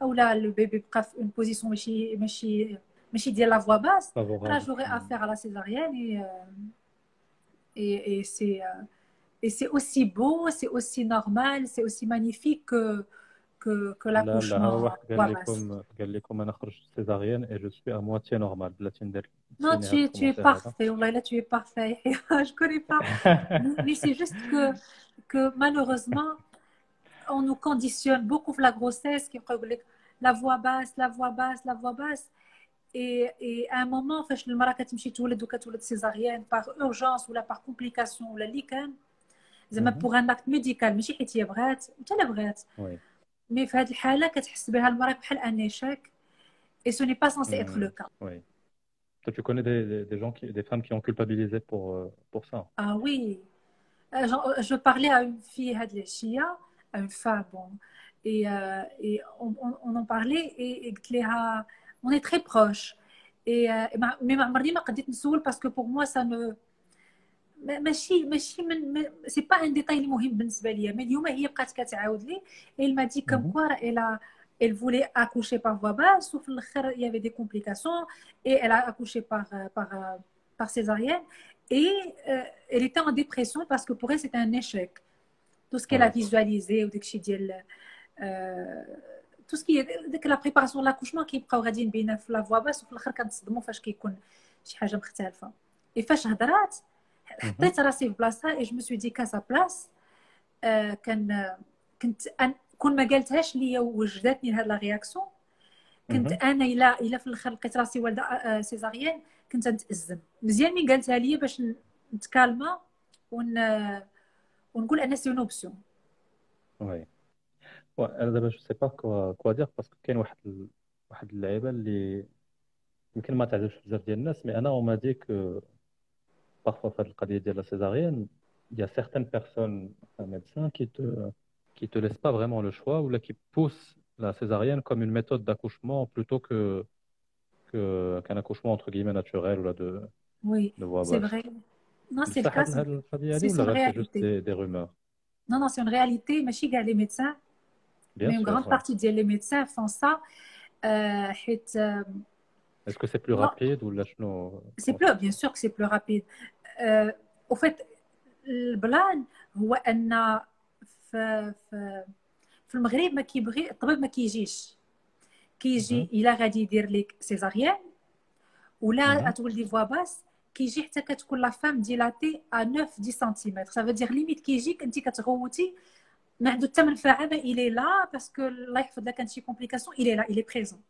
I: لا او لا لو بيبي بقى في اون بوزيسيون ماشي ماشي ماشي ديال لا فوا باس là
H: favorable.
I: j'aurais affaire à la césarienne et euh, et, et c'est euh, et c'est aussi beau c'est aussi normal c'est aussi magnifique que que, que
H: لا لا
I: l'accouchement
H: واحد
I: voix
H: قال
I: basse.
H: لكم قال لكم انا خرجت سيزاريان اي جو سوي ا مواتي نورمال بلاتي ندير
I: Non,
H: نسيني
I: tu
H: هاد
I: es, tu es
H: الكومونتير هذا.
I: parfait. Wallah, là, tu es parfait. Je connais pas. Mais, mais c'est juste que, que malheureusement, on nous conditionne beaucoup la grossesse, qui la voix basse, la voix basse, la voix basse. Et, et à un moment, فاش المرأة كتمشي تولد وكتولد سيزاريان par urgence ولا par complication ولا اللي كان زعما
H: Mhm.
I: pour un acte médical ماشي حيت هي بغات وتا لا بغات
H: وي
I: مي في هذه الحالة كتحس بها المرأة بحال ان échec et ce n'est pas censé être le cas.
H: Oui. Toi, tu connais des, des, des gens qui, des femmes qui ont culpabilisé pour, euh, pour ça.
I: Ah oui. Euh, genre, euh, je parlais à une fille هاد العشية à une femme bon et euh, et on, on, on en parlait et, et قلت لها on est très proches et euh, ما- mais ما عمرني ما قديت نسول parce que pour moi ça ne ما- ماشي ماشي من ما- سي با ان ديتاي اللي مهم بالنسبه ليا مي اليوم هي بقات كتعاود لي elle m'a dit comme
H: Mhm.
I: quoi elle a elle voulait accoucher par voie basse وفي الاخر il y avait des complications et elle a accouché par euh, par euh, par césarienne et euh, elle était en dépression parce que pour elle c'était un échec Tout ce qu'elle a
H: Ouais.
I: visualisé ou داكشي ديال qui est ديك لا بريباراسيون لاكوشمون كيبقاو غاديين بينا في لا فوا باس وفي الآخر كنتصدموا فاش كيكون شي حاجة مختلفه اي فاش هضرات حطيت راسي في بلاصتها اي جو مو سوي دي كاسا بلاس آه، كان كنت أن كون ما قالتهاش ليا وجدتني هاد لا رياكسيون كنت. أنا الا الا في الآخر لقيت راسي والده سيزاريان كنت نتازم مزيان مين قالتها ليا باش نتكالما ون ونقول ان سي اون اوبسيون
H: وي انا دابا جو سي با كوا كوا دير باسكو كاين واحد ال- واحد اللعيبه اللي يمكن ما تعجبش بزاف ديال الناس مي انا اون ما دي كو بارفوا في هذه القضيه ديال لا سيزاريان il y a certaines personnes, un médecin, qui te, qui te laisse pas vraiment le choix ou là qui pousse la césarienne comme une méthode d'accouchement plutôt que, que, qu'un accouchement entre guillemets naturel ou là de,
I: وي
H: de voix
I: سي
H: basse.
I: فغي نو سي
H: صح
I: الكاس
H: هاد القضية
I: سي
H: هذه
I: سون
H: ولا غير c'est juste
I: رياليتي
H: des, des rumeurs?
I: Non, non, c'est une réalité. ماشي كاع les médecins,
H: Bien
I: mais une
H: sûr,
I: grande
H: ouais.
I: partie ديال les médecins font ça. Euh, حيت euh,
H: Est-ce que c'est plus
I: Non.
H: rapide ou là شنو
I: c'est plus, bien sûr que c'est plus rapide. Euh, au fait, البلان هو ان في في في المغرب ما كيبغي الطبيب ما كيجيش كيجي
H: مهم.
I: الا غادي يدير لك سيزاريان
H: مهم.
I: ولا تولدي فوا باس كيجي حتى كتكون لا فام ديلاتي ا 9 10 سنتيمتر سافو دير ليميت كيجيك انت كتغوتي ما عنده حتى منفعه ما الي لا باسكو الله يحفظ لك كانت شي كومبليكاسيون الي لا الي بريزون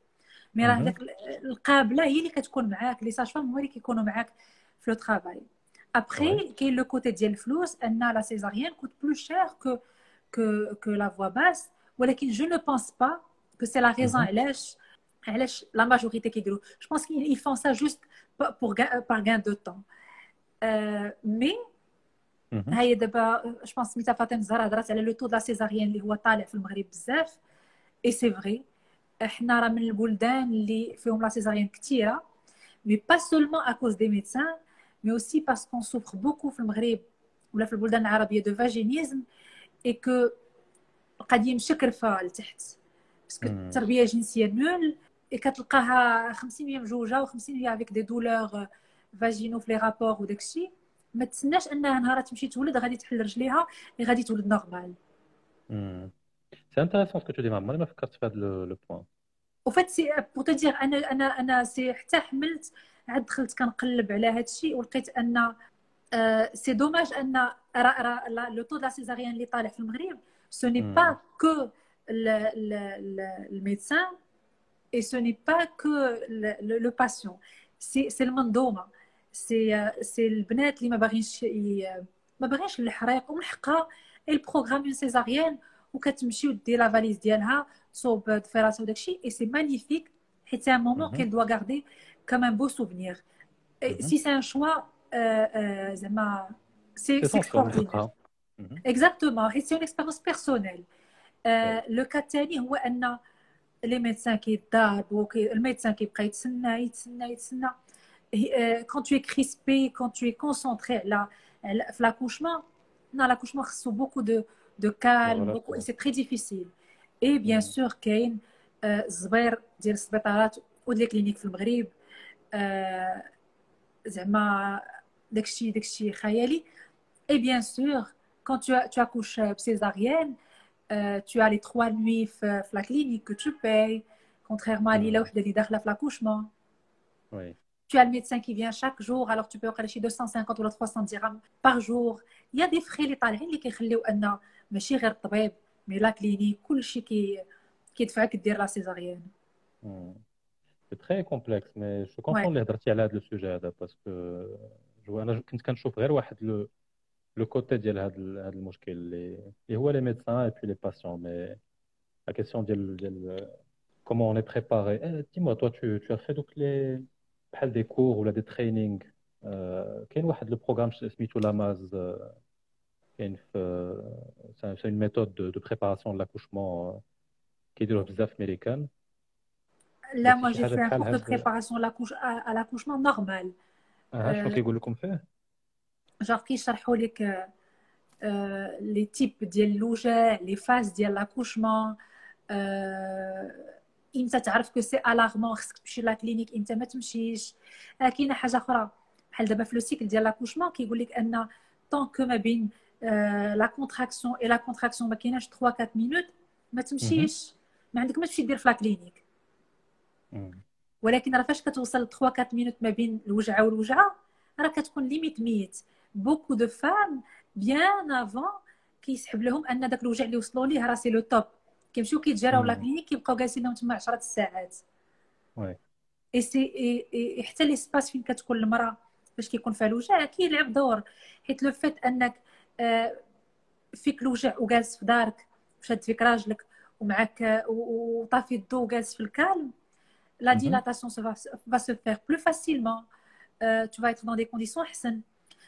I: مي راه
H: مهم.
I: هذاك القابله هي اللي كتكون معاك لي ساج فام هما اللي كيكونوا معاك في لو ترافاي ابخي كاين لو كوتي ديال الفلوس ان لا سيزاريان كوت بلو شير كو كو كو لا فوا باس ولكن جو نو بونس با que c'est la raison
H: Mhm.
I: علاش علاش la majorité كيديروا je pense qu'ils ils font ça juste pa- pour ga- par gain de temps. Euh, mais
H: Mhm.
I: هاي دابا جو بونس سميتها فاطمة الزهراء هضرات على لو تو لا سيزاريان اللي هو طالع في المغرب بزاف. اي سي فري إحنا راه من البلدان اللي فيهم لا سيزاريان كثيره مي با سولمون ا كوز دي ميدسان مي اوسي باسكو سوفر بوكو في المغرب ولا في البلدان العربية دو فاجينيزم اي كو قد مشكرفه لتحت. باسكو
H: مم.
I: التربية الجنسية نول كتلقاها 50% مجوجه و50% افيك دي دولور فاجينو في لي رابور وداكشي ما تسناش انها نهار تمشي تولد غادي تحل رجليها اللي غادي تولد نورمال
H: intéressant ce que tu dis, maman. ما فكرت في هذا le, le point.
I: أو فات سي بور تو دير أنا أنا أنا سي حتى حملت عاد دخلت كنقلب على هذا الشيء ولقيت أن سي دوماج أن لو تو لا سيزاريان اللي طالع في المغرب سو ني. با كو الميدسان et ce n'est pas que le, le, le patient c'est c'est المنظومه سي سي البنات اللي ما باغينش ي- ما باغينش الحريق ومن حقها البروغرام اون سيزاريان وكتمشي ودير لا فاليز ديالها تصوب ضفيراتها وداكشي اي سي مانيفيك حيت ان مومون
H: Mhm.
I: كيل دوا غاردي كوم ان بو سوفينير
H: Mhm.
I: سي سي ان شوا زعما سي
H: C'est
I: سي
H: son choix, من
I: extraordinaire
H: حقها. Mhm.
I: اكزاكتومون حيت سي اون اكسبيريونس بيرسونيل
H: Ouais.
I: لو كا الثاني هو ان لي ميدسان كيضاربوا كي الميدسان كيبقى يتسنى يتسنى يتسنى كون تو كريسبي كون تو كونسونطري على على- في لاكوشمون نا لاكوشمون خصو بوكو دو دو كالم
H: Voilà,
I: بوكو
H: quoi.
I: سي تري ديفيسيل اي بيان
H: Mhm.
I: سور كاين آه، الزبير ديال السبيطارات وديال كلينيك في المغرب آه، زعما داكشي داكشي خيالي Et bien sûr, quand tu, as- tu accouches euh, césarienne, euh, tu as les trois nuits في في la clinique que tu payes, contrairement à
H: Mhm.
I: l'île وحده اللي داخله في l'accouchement.
H: Oui.
I: Tu as le médecin qui vient chaque jour, alors tu peux وقيلا شي 250 ولا 300 dirhams par jour. Il y a des frais اللي طالعين اللي كيخليو ان ماشي غير الطبيب مي لا كلينيك كلشي كي كيدفعك دير لا سيزاريان.
H: Hmm. C'est très complexe, mais je comprends اللي هضرتي على هذا السوجي هذا باسكو جو انا كنت كنشوف غير واحد لو لو كوتي ديال هذا ال- هذا المشكل اللي اللي هو لي ميدسان اي بي لي باسيون مي لا كيسيون ديال ديال comment on est préparé Eh, dis-moi toi tu tu as fait donc les بحال des cours ولا des trainings euh, كاين واحد لو بروغرام سميتو لاماز كاين في c'est c'est une méthode de, de préparation de l'accouchement euh, كيديروه بزاف في امريكان
I: Là,
H: Mais
I: moi,
H: si
I: j'ai
H: حاجة
I: fait un
H: بحال
I: cours de
H: هاد-
I: préparation à l'accouche- à à l'accouchement normal.
H: اه شنو
I: آه.
H: كيقول لكم فيه
I: جار كيشرحوا لك آه، لي تيب ديال الوجع لي فاز ديال لاكوشمون إمتى تعرف كو سي الارمون خصك تمشي لا كلينيك إمتى ما تمشيش آه، كاينة حاجة أخرى بحال دابا في لو سيكل ديال لاكوشمون كيقول لك ان طون كو ما بين لا كونتراكسيون اي لا كونتراكسيون ما كايناش 3 4 مينوت ما تمشيش ما عندك ما تمشي دير في لا كلينيك
H: مم.
I: ولكن راه فاش كتوصل 3 4 مينوت ما بين الوجعه والوجعه راه كتكون ليميت ميت بوكو دو فام بيان افون كيسحب لهم ان داك الوجع اللي وصلوا ليه راه سي لو توب كيمشيو كيتجراو لا. كلينيك كيبقاو جالسين لهم تما 10 ساعات
H: وي.
I: اي سي حتى لي سباس فين كتكون المراه فاش كيكون فيها الوجع كيلعب دور حيت لو فيت انك فيك الوجع وجالس في دارك شاد فيك راجلك ومعك وطافي الضو وجالس في الكالم se va, va se faire plus facilement. Euh, tu vas être dans des conditions احسن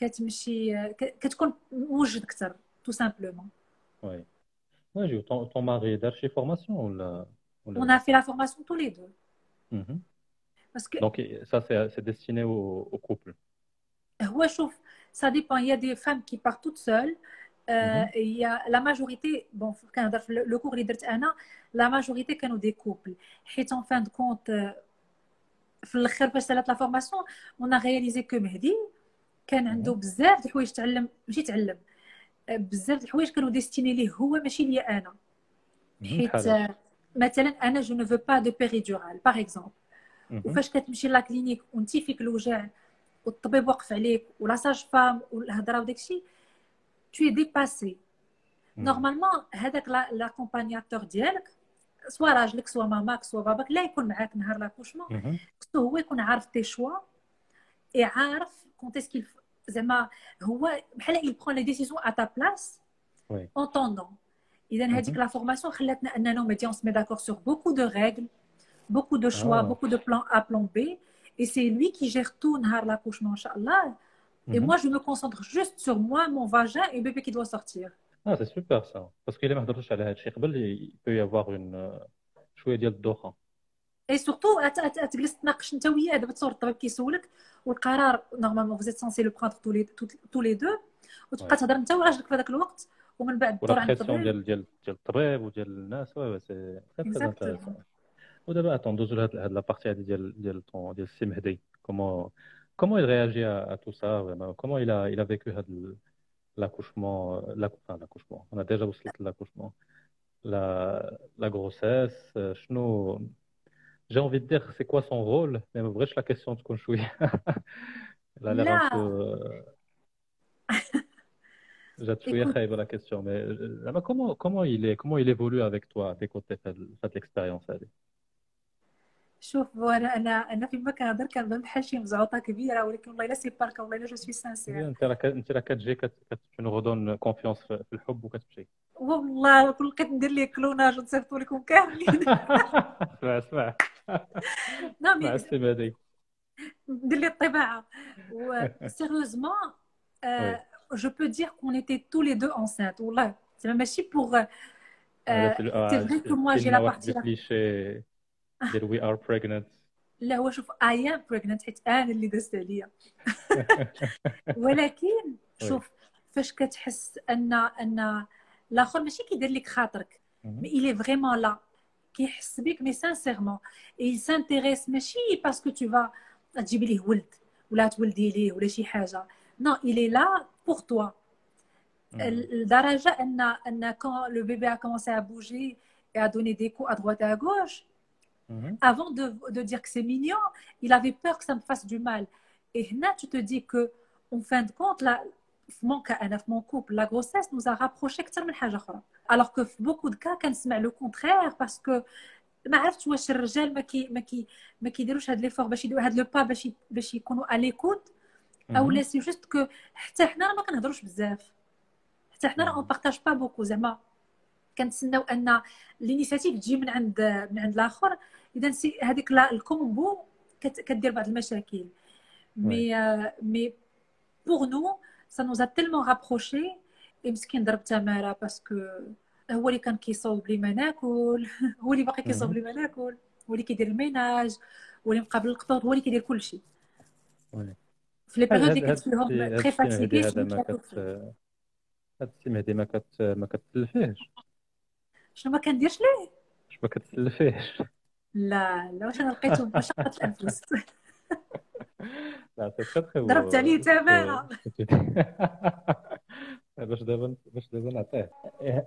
I: كتمشي ك- كتكون موجد اكثر تو سامبلومون
H: وي وي جو طون طون ماري دار شي فورماسيون ولا
I: اون
H: ولا
I: ا في لا فورماسيون تو لي دو
H: Mhm.
I: باسكو
H: Donc ça c'est c'est destiné au, au couple.
I: هو شوف سا ديبون يا دي فام كي بار توت سول
H: Mhm.
I: يا لا ماجوريتي بون كنهضر في لو كور اللي درت انا لا ماجوريتي كانوا دي كوبل حيت اون فان دو كونت في الاخر فاش سالات لا فورماسيون اون رياليزي كو مهدي كان عنده بزاف د الحوايج تعلم ماشي تعلم بزاف د الحوايج كانوا ديستيني ليه هو ماشي ليا
H: أنا.
I: حيت مثلا أنا جو نو فو با دو بيريدورال باغ اكزومبل. وفاش كتمشي لا كلينيك وانت فيك الوجع والطبيب واقف عليك ولا ساج فام والهضرة وداك الشيء tu es dépassé
H: Mhm.
I: نورمالمون هذاك لاكومبانياتور ديالك سوا راجلك سوا ماماك سوا باباك لا يكون معاك نهار لاكوشمون. خصو هو يكون عارف تي شوا اي عارف كونت اسكيل زعما هو بحال il prend les décisions à ta place
H: Oui.
I: en ton nom اذا هذيك
H: Mhm.
I: لا فورماسيون خلاتنا اننا ميدي on se met d'accord sur beaucoup de règles beaucoup de choix
H: Ah.
I: beaucoup de plans A plan B et c'est lui qui gère tout نهار l'accouchement inchallah et
H: Mhm.
I: moi je me concentre juste sur moi mon vagin et bébé qui doit sortir
H: Ah, c'est super ça. Parce qu'il ما هضرتش على هذا الشيء قبل il peut y avoir une euh, شويه ديال الدوخه.
I: اي سورتو تجلس تناقش أنت وياه. دابا تصور الطبيب كيسولك والقرار نورمالمون فوزيت سونسي لو بروندر تو لي دو وتبقى. تهضر أنت وراجلك في هذاك الوقت ومن بعد الدور عند الطبيب.
H: ديال ديال ديال الطبيب وديال الناس. وي وي ودابا اتون ندوزو لهاد هاد لابارتي هادي ديال ديال ديال السي مهدي. كومون كومون il réagit à, tout ça vraiment comment il a il a vécu هاد l'accouchement la, enfin, l'accouchement. On a déjà وصلت l'accouchement. La la grossesse euh, شنو j'ai envie de dire c'est quoi son rôle mais ما بغيتش la question تكون شويه لا لا
I: لا.
H: جات شويه
I: Écoute.
H: خايبه la question mais زعما comment comment il est comment il évolue avec toi à tes côtés في هاد- في هاد l'expérience هادي
I: شوف انا انا انا فيما كنهضر كنبان بحال شي مزعوطه كبيره ولكن والله الا سي باركا والله الا جو سوي سانسير
H: انت راه ك- انت راه كتجي كت كت tu nous redonnes confiance في في الحب وكتمشي
I: والله كل لقيت ندير ليه كلوناج ونصيفطوا لكم كاملين
H: اسمع اسمع
I: نو
H: مع
I: مي
H: السيم هادي
I: ندير ليه الطباعه و سيريوزمون جو بو دير كون ايتي تو لي دو انسانت والله زعما ماشي بوغ
H: هذا في ال-
I: سي
H: آه،
I: فري كو موا
H: كاين
I: جي لا
H: واحد
I: بارتي
H: الكليشيه ديال وي ار pregnant
I: لا هو شوف اي ام بريغننت حيت انا اللي دازت عليا ولكن شوف فاش كتحس ان ان الاخر ماشي كيدير لك خاطرك مي il est vraiment là كيحس بك مي سانسيرمون il s'intéresse ماشي باسكو tu vas تجيبي ليه ولد ولا تولدي ليه ولا شي حاجه نو il est là pour toi لدرجه ان ان quand le bébé a commencé à bouger et à donner des coups à droite et à gauche avant de, de dire que c'est mignon, il avait peur que ça me fasse du mal. Et là, tu te dis que, en fin de compte, la, mon, cas, أنا في couple, la grossesse nous a rapprochés أكثر من حاجة أخرى. Alors que في de cas كنسمع contraire parce que ما عرفتش واش الرجال ما كي ما كي ما كيديروش هاد ليفور باش يديروا هاد لو با باش باش يكونوا à l'écoute أو لا سي جوست كو حتى حنا ما كنهضروش بزاف. حتى حنا راه اون بارطاج با بوكو زعما كنتسناو أن الانيشيتيف تجي من عند من عند الآخر. إذا سي هذيك لا- الكومبو كدير بعض المشاكل. مي مي بور نو سا نوز ا تيلمون رابروشي اي مسكين ضرب تماره باسكو هو اللي كان كيصوب لي ما ناكل هو اللي باقي كيصوب لي ما ناكل هو اللي كيدير الميناج هو اللي مقابل القطوط هو اللي كيدير كل شيء
H: وي.
I: في لي بيريود اللي كنت فيهم تري فاتيغي
H: هذا ما كت هاد السي مهدي ما كت ما كتسلفيهش
I: شنو ما كنديرش ليه
H: ما كتسلفيهش
I: لا لا واش أنا لقيته مشقة الانفس
H: لا سي تري تري
I: ضربت عليه تماره
H: باش دابا باش دابا نعطيه.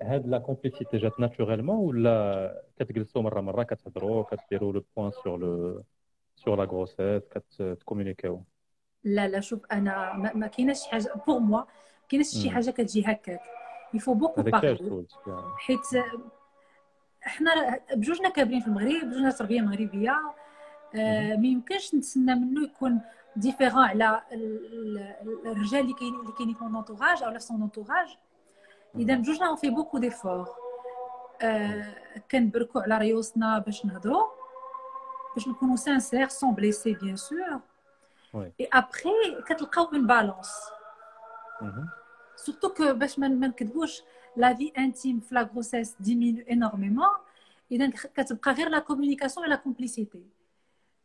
H: هاد لا كومبليسيتي جات ناتوريلمون ولا كتجلسوا مرة مرة كتهضروا كديروا لو بوين سور لو سور لا غروسيس كتكومونيكيو
I: لا لا شوف أنا ما, ما كايناش شي حاجة بور موا ما كايناش شي. حاجة كتجي هكاك. يفو بوكو
H: سولت
I: حيت حنا بجوجنا كابرين في المغرب بجوجنا تربية مغربية آه، ما يمكنش نتسنى منه يكون ديفيرون على ال- ال- الرجال اللي كاين اللي كاينين في لونتوراج او في سون انتوراج اذا بجوجنا اون في بوكو ديفور كنبركو على ريوسنا باش نهضروا باش نكونوا سانسير سون بليسي بيان سور
H: وي.
I: اي ابخي كتلقاو اون بالونس surtout que باش ما ما نكذبوش لا في انتيم في لا غروسيس ديمينو انورميمون اذا كتبقى غير لا كومونيكاسيون لا كومبليسيتي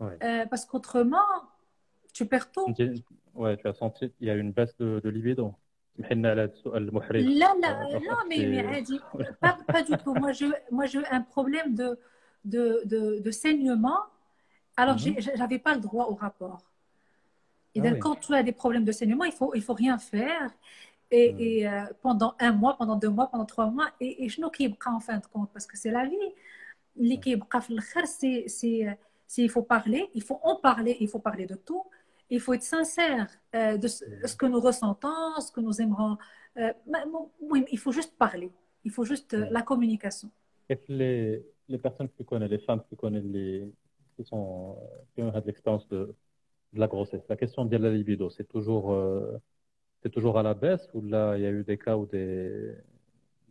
H: Ouais.
I: باسكو اوترومون tu perds tout.
H: Ouais, tu as senti qu'il y a une baisse de, de libido.
I: Là, là,
H: non,
I: mais, mais pas, pas, du tout. Moi, j'ai moi, un problème de, de, de, saignement. Alors,
H: mm
I: -hmm. j'avais pas le droit au rapport. Et ah,
H: donc,
I: quand tu as des problèmes de saignement, il faut, il faut rien faire. Et,
H: mhm.
I: euh, pendant un mois, pendant deux mois, pendant trois mois, et, je n'ai pas en fin de compte, parce que c'est la vie. L'équilibre, euh, c'est il faut parler, il faut en parler, il faut parler de tout il faut être sincère euh, de ce, ce que nous ressentons ce que nous aimerons. Euh, ma- mo- oui, il faut juste parler. Il faut juste euh, la communication.
H: Et les, les personnes qui connaissent, les femmes qui connaissent les, qui sont, qui ont l'expérience de, de la grossesse, la question de la libido, c'est toujours, euh, c'est toujours à la baisse ou là, il y a eu des cas où des,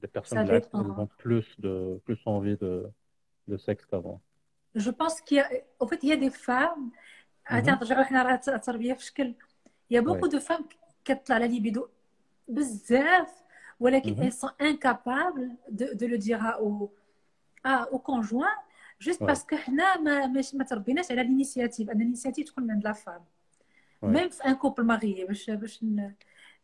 H: des personnes elles ont plus de, plus envie de, de sexe qu'avant?
I: je pense qu'il y a en fait il y a des femmes أه، عاد نرجعوا حنا راه التربية في شكل.
H: يا
I: بوكو دو فام كتطلع على ليبيدو بزاف ولكن اي سون انكابابل دو لو ديغا أو أو
H: كونجوان
I: جوست باسكو حنا ما ما تربيناش على الإنيسياتيف. أن الإنيسياتيف تكون من لا
H: فام
I: ميم في ان كوبل ماغي باش باش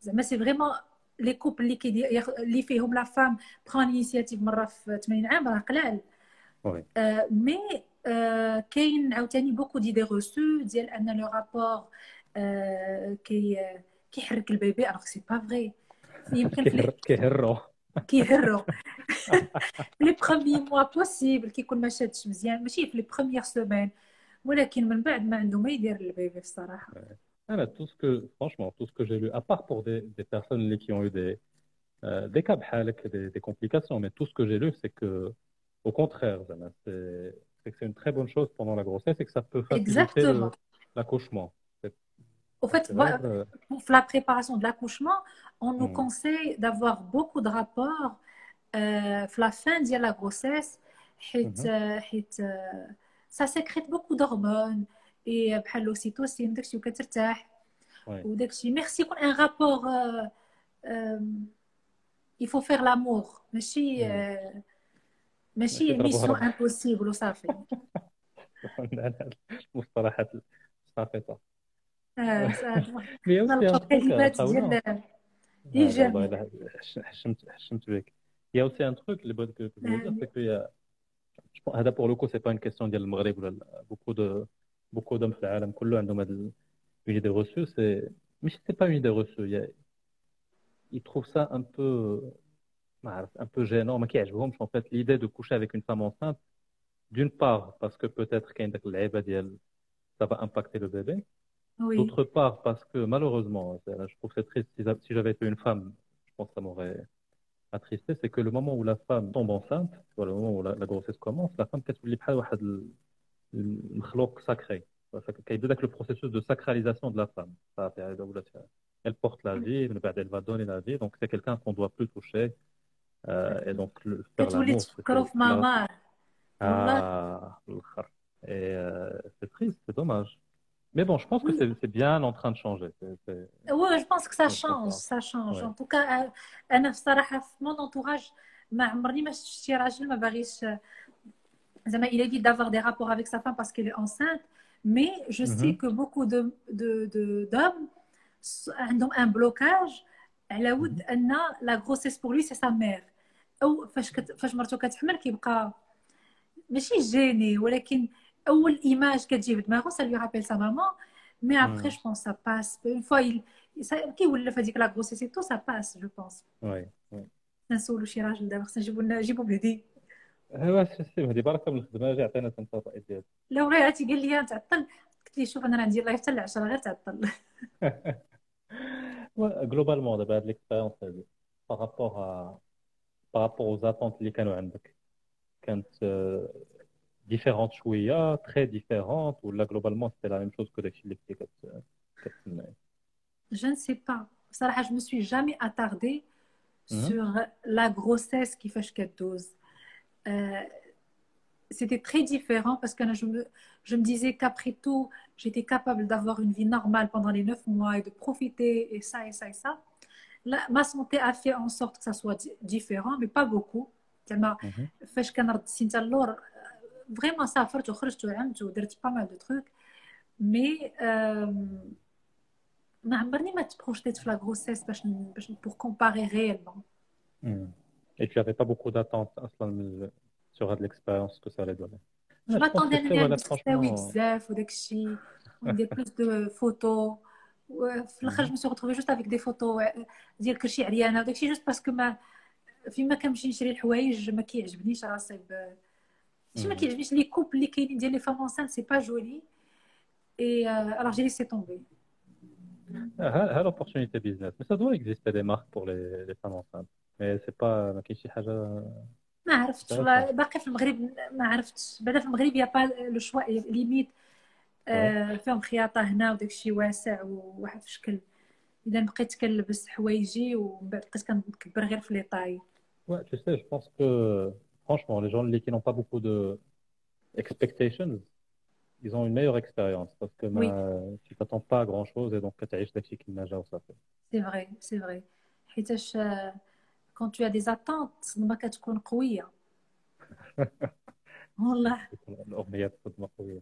I: زعما سي فريمون لي كوبل اللي كي اللي فيهم لا فام بران انيسياتيف مرة في 80 عام راه قلال. مي كاين عاوتاني بوكو ديدي روسو ديال ان لو رابور آه، كي كيحرك البيبي الوغ سي با فري يمكن في
H: كيهر- كيهروا
I: كيهرو لي بروميي موا بوسيبل كيكون ما شادش مزيان ماشي في لي بروميير سيمين ولكن من بعد ما عنده ما يدير البيبي الصراحه
H: Ah, mais tout ce que, franchement, tout ce que j'ai lu, à part pour des, des personnes qui ont eu des, euh, des cas بحالك, des, des complications, mais tout ce que j'ai lu, c'est que, au contraire, Zana, c'est c'est que c'est une très bonne chose pendant la grossesse et que ça peut faciliter
I: Exactement.
H: le- l'accouchement. C'est
I: Au fait,
H: c'est vrai,
I: voilà,
H: euh,
I: pour la préparation de l'accouchement, on nous
H: Mm.
I: conseille d'avoir beaucoup de rapports euh, à la fin de la grossesse, حيت
H: Mhm.
I: euh, حيت euh, ça sécrète beaucoup d'hormones et بحال l'ocytocine داكشي وكترتاح
H: Ouais.
I: وداكشي ميرسي يكون ان رابور il faut faire l'amour ماشي
H: Mm.
I: euh, ماشي
H: ماشي ضربوا
I: ميسيون
H: هرب.
I: امبوسيبل وصافي
H: المصطلحات الساقطة.
I: آه، صافي.
H: Mais il y a aussi un
I: نلقاو
H: truc,
I: كلمات
H: euh,
I: ديال
H: Ah,
I: ايجابيه
H: والله إلا حش- حشمت حشمت بك. Il y a aussi un truc اللي بغيت que je voulais dire, c'est qu'il y a je pense- هذا pour le coup c'est pas une question ديال المغرب ولا لا. beaucoup de beaucoup d'hommes في العالم كله عندهم هذا ال- une idée reçue c'est mais c'est pas une idée reçue il y a ils trouvent ça bah, un peu gênant, mais qui en fait l'idée de coucher avec une femme enceinte, d'une part parce que peut-être ça va impacter le bébé,
I: oui.
H: d'autre part parce que malheureusement, je trouve que c'est triste, si j'avais été une femme, je pense que ça m'aurait attristé, c'est que le moment où la femme tombe enceinte, le moment où la, la grossesse commence, la femme peut le sacré. Le processus de sacralisation de la femme. Elle porte la vie, elle va donner la vie, donc c'est quelqu'un qu'on ne doit plus toucher, Euh, et donc, le, faire
I: كتولي
H: l'amour, c'est-
I: تفكروا في
H: c'est-
I: ماما والله.
H: ah, l'khar. Et euh, c'est triste, c'est dommage. Mais bon, je pense que c'est c'est bien en train de changer. C'est- c'est-
I: Oui, je pense que ça
H: Je
I: change,
H: comprends.
I: ça change.
H: Ouais.
I: En tout cas, euh, أنا في الصراحة في mon entourage ما عمرني ما شفت شي راجل ما باغيش زعما il évite d'avoir des rapports avec sa femme parce qu'elle est enceinte mais je sais
H: Mhm.
I: que beaucoup de de de- d'hommes s- عندهم un blocage على ود ان la grossesse pour lui c'est sa mère أو فاش كت... فاش مرتو كتحمل كيبقى ماشي جيني ولكن أول إيماج كتجي في دماغو سا لي رابيل سا ماما
H: مي
I: ابخي جو بونس سا باس اون فوا يل... كيولف هذيك لا غروسيتي تو سا باس جو بونس
H: وي وي
I: نسولو شي راجل دابا خصنا نجيبو نجيبو بهدي
H: هو السيستم هذه بركة من الخدمة جا عطينا تنطا الرأي ديالك.
I: لا والله عرفتي قال لي تعطل. قلت لي شوف أنا راه عندي لايف حتى العشرة غير تعطل.
H: جلوبالمون دابا هاد ليكسبيرونس هادي باغابوغ rapport à par rapport aux attentes اللي كانوا عندك كانت euh, différentes شويه très différentes ولا globalement c'était la même chose que داكشي اللي كنتي كت- كتسنى
I: Je ne sais pas. صراحة je me suis jamais attardée
H: Mhm.
I: sur la grossesse qui fait qu'elle dose. Euh, c'était très différent parce que je me, je me disais qu'après tout, j'étais capable d'avoir une vie normale pendant les neuf mois et de profiter et ça et ça et ça. Là, ma santé a fait en sorte que ça soit di- différent, mais pas beaucoup. زعما
H: Mhm.
I: فاش كنرد سنين اللور فريمون سافرت وخرجت وعمت ودرت با مال دو تروك مي ما عمرني ما تبروجيت في لا غروسيس باش ن- باش بور كومباري ريالمون
H: Mhm. Et tu n'avais pas beaucoup d'attentes أصلا من- sur de l'expérience que ça allait donner.
I: جو
H: Ouais, je pense
I: ماتوندي
H: que c'est,
I: ندير
H: voilà,
I: نستاوي
H: franchement,
I: بزاف وداك الشيء وندير بلوس دو فوتو وفي الاخر جو مي سو روتروفي جوست افيك دي فوتو ديال كلشي عريانه وداك الشيء جوست باسكو ما فيما كنمشي نشري الحوايج ما كيعجبنيش راسي ب... ماشي ما
H: Mhm.
I: كيعجبنيش لي كوبل اللي كاينين ديال لي فام انسانت سي با جولي اي alors j'ai laissé tomber
H: Ah, l'opportunité business. Mais ça doit exister des marques pour les, les femmes enceintes. Mais c'est pas ما كاينش شي حاجة
I: ما عرفتش
H: D'accord.
I: والله باقي في المغرب ما عرفتش بعدا في المغرب يا با لو شوا ليميت آه، فيهم خياطه هنا وداك الشيء واسع وواحد في شكل اذا بقيت كنلبس حوايجي ومن بعد بقيت كنكبر غير في لي طاي
H: Ouais, tu sais, je pense que franchement, les gens qui n'ont pas beaucoup de expectations, ils ont une meilleure expérience parce que
I: Oui.
H: ma- tu t'attends pas à grand chose et donc tu as داكشي كيما جا وصافي.
I: سي فري سي فري حيتاش كون تو دي زاتونت الصدمه كتكون قويه والله
H: الأغنية صدمة قوية.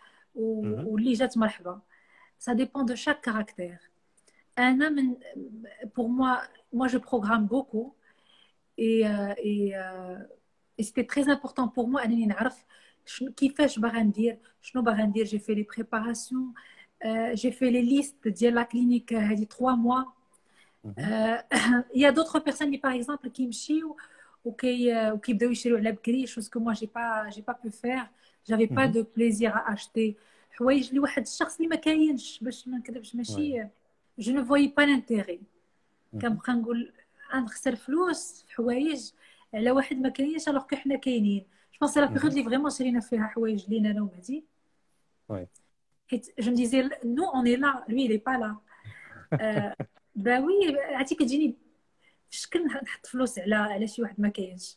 I: و-
H: مهم.
I: واللي جات مرحبا سا ديبون دو شاك كاركتير انا من بور موا moi je programme beaucoup et euh, et euh, et c'était très important pour moi انني نعرف شنو كيفاش باغا ندير شنو باغا ندير جي في لي بريباراسيون جي في لي ليست ديال لا كلينيك هذه 3 موا il y a d'autres personnes qui par exemple كيمشيو وكي وكيبداو يشريو على بكري chose que moi j'ai pas j'ai pas pu faire j'avais pas
H: Mhm.
I: de plaisir à acheter حوايج لواحد الشخص اللي ما كاينش باش ما نكذبش ماشي je ne voyais pas l'intérêt كنبقى نقول غنخسر فلوس في حوايج على واحد ما كاينش الوغ كو حنا كاينين جو بونس لا بيريود اللي فريمون شرينا فيها حوايج لينا انا ومهدي
H: Ouais.
I: حيت جو ديزي نو اون اي لا لوي لي با لا با وي عرفتي كتجيني في شكل نحط فلوس على على شي واحد ما كاينش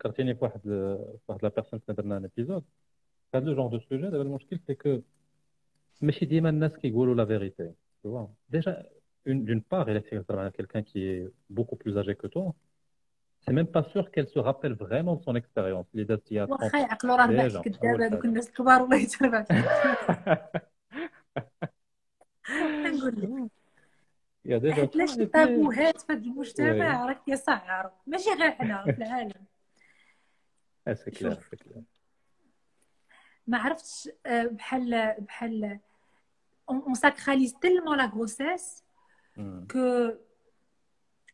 H: فكرتيني بواحد في واحد لا بيرسون كنا درنا ان ابيزود هاد لو جونغ دو سوجي دابا المشكل سي كو ماشي ديما الناس كيقولوا لا فيريتي tu vois déjà une- d'une part il est تهضر على quelqu'un qui est beaucoup plus âgé que toi c'est même pas sûr qu'elle se rappelle vraiment de son expérience اللي دازت il y a 30
I: واخا يعقلوا راه
H: ديجا،
I: بعد كذاب
H: أول
I: هذوك
H: حاجة.
I: الناس الكبار والله يتربع نقول لك
H: il y a déjà
I: حيت
H: ça,
I: لاش
H: et puis-
I: التابوهات في هذا المجتمع راك يصعر ماشي غير حنا في العالم ما عرفتش آه، بحال بحال اون ساكراليز تيلمون لا غروسيس. كو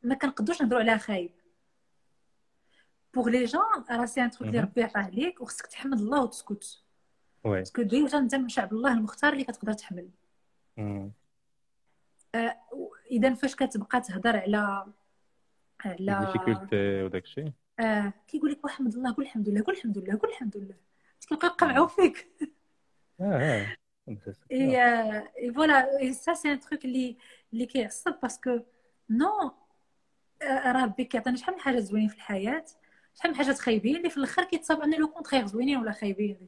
I: ما كنقدروش نهضروا عليها خايب. بوغ لي جون راه سي ان تروك اللي. ربي عطاه عليك وخصك تحمد الله وتسكت
H: ouais
I: باسكو ديجا انت من شعب الله المختار اللي كتقدر تحمل.
H: Hmm.
I: اذا فاش كتبقى تهضر على على
H: difficulté وداك الشيء
I: آه كيقول لك واحمد الله قول الحمد لله قول الحمد لله قول الحمد لله. كيبقاو يقمعوا فيك. آه آه. voilà, et ça c'est un truc اللي اللي كيعصب باسكو نو راه ربي كيعطينا شحال من حاجة زوينين في الحياة؟ شحال من حاجات خايبين اللي في الآخر كيتصاب عندنا لو كونترير زوينين ولا خايبين.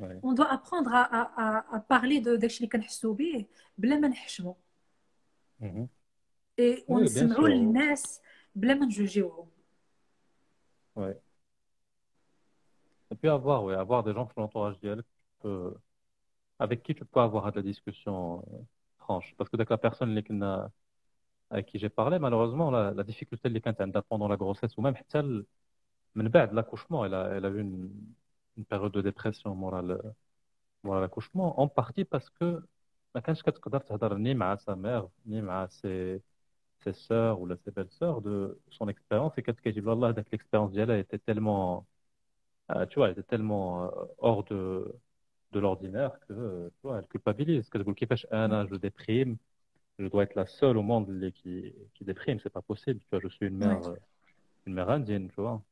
I: اون دو ابروندر ا بارلي دو داكشي اللي كنحسو به بلا ما نحشمو. اي ونسمعوا
H: sûr.
I: للناس بلا ما نجوجيوهم.
H: Et puis avoir, ouais, avoir des gens de l'entourage d'IL avec qui tu peux avoir de la discussion euh, franche. Parce que dès que la personne les qui n'a- avec qui j'ai parlé, malheureusement, la, la difficulté اللي كانت عندها pendant la grossesse ou même حتى ال- من بعد l'accouchement, elle a, elle a eu une, une période de dépression morale morale l'accouchement, en partie parce que ما كانش كتقدر تهضر ني مع sa mère, ni مع ses, ses sœurs ou la ses belles-sœurs de son expérience. Et qu'est-ce qu'elle Allah l'expérience d'elle était tellement euh, tu vois elle était tellement euh, hors de de l'ordinaire que tu vois elle culpabilise. Que je kiffe je déprime. Je dois être la seule au monde qui qui déprime. C'est pas possible. Tu vois je suis une mère euh, une mère indienne tu vois.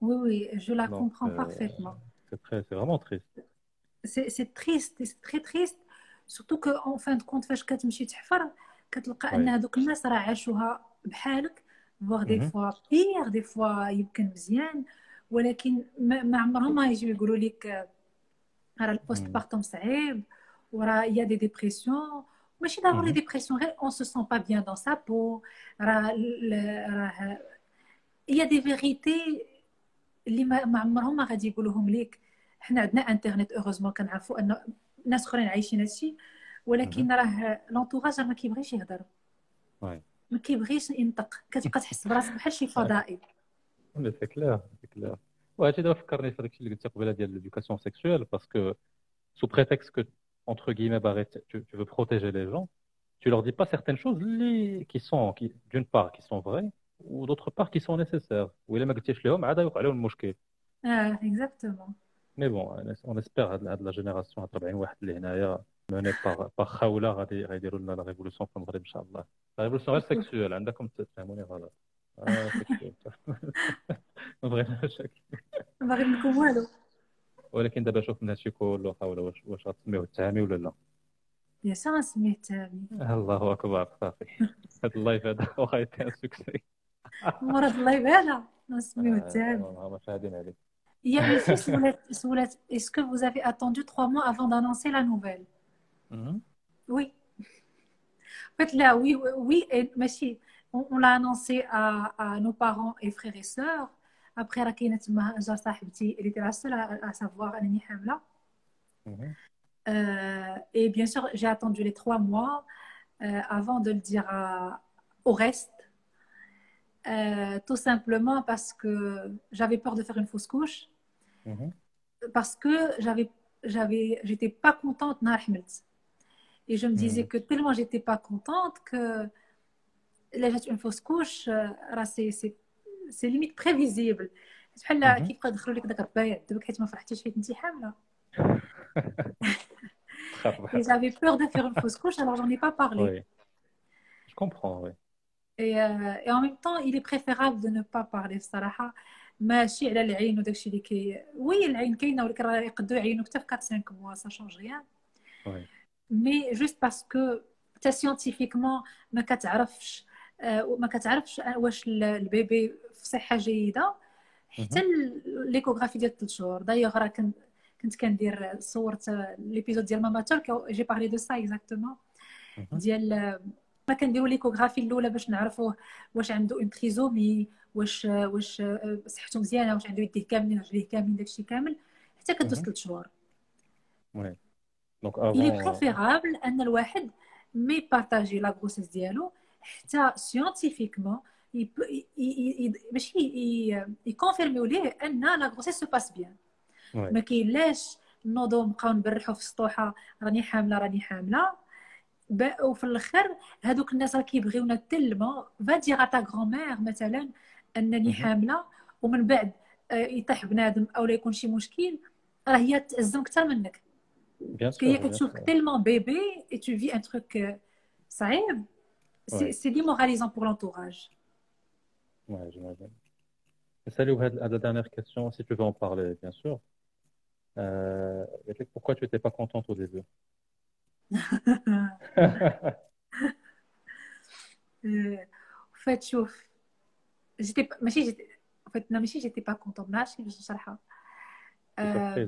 I: Oui oui je la comprends parfaitement.
H: c'est vraiment triste.
I: C'est triste c'est très triste. Surtout que en fin de compte je fâche كتلقى أن
H: وي.
I: هذوك الناس راه عاشوها بحالك فواغ دي. فوا بيغ دي فوا يمكن مزيان ولكن ما, عمرهم ما يجيو يقولوا لك راه البوست
H: مم.
I: بارتوم صعيب وراه يا دي ديبرسيون ماشي ضروري. ديبرسيون غير اون سو سون با بيان دون سا بو راه ال- راه يا دي فيغيتي اللي ما, ما عمرهم ما غادي يقولوهم ليك حنا عندنا انترنت اوروزمون كنعرفوا أن ناس أخرين عايشين هادشي ولكن راه لونتوراج ما كيبغيش يهضر
H: وي.
I: ما كيبغيش ينطق كتبقى تحس براسك بحال شي فضائي
H: مي سي كلير سي كلير وهادشي دابا فكرني في داكشي اللي قلتي قبيله ديال ليدوكاسيون سيكسويل باسكو sous prétexte que entre guillemets barré, tu, tu veux protéger les gens tu leur dis pas certaines choses les, qui sont qui d'une part qui sont vraies ou d'autre part qui sont nécessaires ou ما قلتيش لهم عاد يوقع لهم المشكل
I: اه اكزاكتومون
H: مي بون اون اسبير هاد هاد لا جينيراسيون هاد 40 واحد اللي هنايا موني باغ باغ خاوله غادي غيديروا لنا لا ريفولوسيون في المغرب ان شاء الله لا ريفولوسيون غير سيكسويل عندكم تفهموني غلط آه سيكسويل ما بغيناش هكا.
I: ما باغي لكم والو
H: ولكن دابا شوف من هادشي كله خاوله واش واش غتسميوه التهامي ولا لا
I: يا سا نسميه تامي
H: الله اكبر صافي هاد اللايف هذا واخا يتي ان سوكسي
I: مرض الله يبعدها نسميه تامي
H: آه، ما شاهدين عليك
I: Il y a une fille, Soulette, Soulette, est-ce que vous avez attendu trois mois avant d'annoncer la nouvelle
H: Mm-hmm.
I: Oui. En fait, là, oui, oui, et, mais si, on, l'a annoncé à, nos parents et frères et sœurs. Après, elle était la seule à, savoir Anani Hamla.
H: Mm-hmm.
I: Euh, et bien sûr, j'ai attendu les trois mois euh, avant de le dire au reste. Euh, tout simplement parce que j'avais peur de faire une fausse couche.
H: Mm-hmm.
I: Parce que j'avais, j'étais pas contente. et je me disais
H: Mhm.
I: que tellement j'étais pas contente que là j'ai une fausse couche euh, راه c'est c'est c'est limite prévisible بحال
H: Mhm.
I: كيبقى يدخلوا لك داك الربايع دابا حيت ما فرحتيش فيك انت حامله
H: تخاف
I: et
H: بحال
I: j'avais peur de faire une fausse couche alors j'en ai pas parlé
H: وي je comprends oui
I: et, euh, et en même temps il est préférable de ne pas parler الصراحه ماشي على العين وداكشي اللي كي وي العين كاينه ولكن راه يقدروا يعينوا حتى في 4 5 mois ça change rien
H: وي
I: مي جوست باسكو حتى سيونتيفيكمون ما كتعرفش آه، ما كتعرفش واش ال- البيبي في صحه جيده حتى ليكوغرافي ديال 3 شهور. دايوغ راه كنت كنت كندير صورت ليبيزود ديال ماما تورك جي بارلي دو سا اكزاكتومون. ديال آه، ما كنديروا ليكوغرافي الأولى باش نعرفوه واش عنده اون تريزومي واش واش آه، صحته مزيانة واش عنده يديه كاملين رجليه كاملين داكشي كامل حتى كدوز
H: Mhm.
I: 3 شهور.
H: دونك
I: il est
H: افون
I: préférable ان الواحد ما يبارطاجي لا غروسيس ديالو حتى سيونتيفيكمون باش يكونفيرميو ليه ان لا غروسيس سو باس بيان ما كاينلاش نوضو نبقاو نبرحو في السطوحه راني حامله راني حامله وفي الآخر هذوك الناس راه كيبغيونا تلمو فا دير تا غرومير مثلا انني. حامله ومن بعد يطيح بنادم أو لا يكون شي مشكل راه هي تعزم أكثر منك Bien sûr.
H: Bien
I: tu sûr. tellement bébé et tu vis un truc, euh, ça aide. C'est
H: ouais.
I: démoralisant pour l'entourage.
H: Ouais, j'imagine. Salut, à la dernière question, si tu veux en parler, bien sûr. Euh, pourquoi tu n'étais pas contente au début?
I: Euh, en fait, je... j'étais pas... En fait, non, mais j'étais pas contente. Là, je suis hein. euh,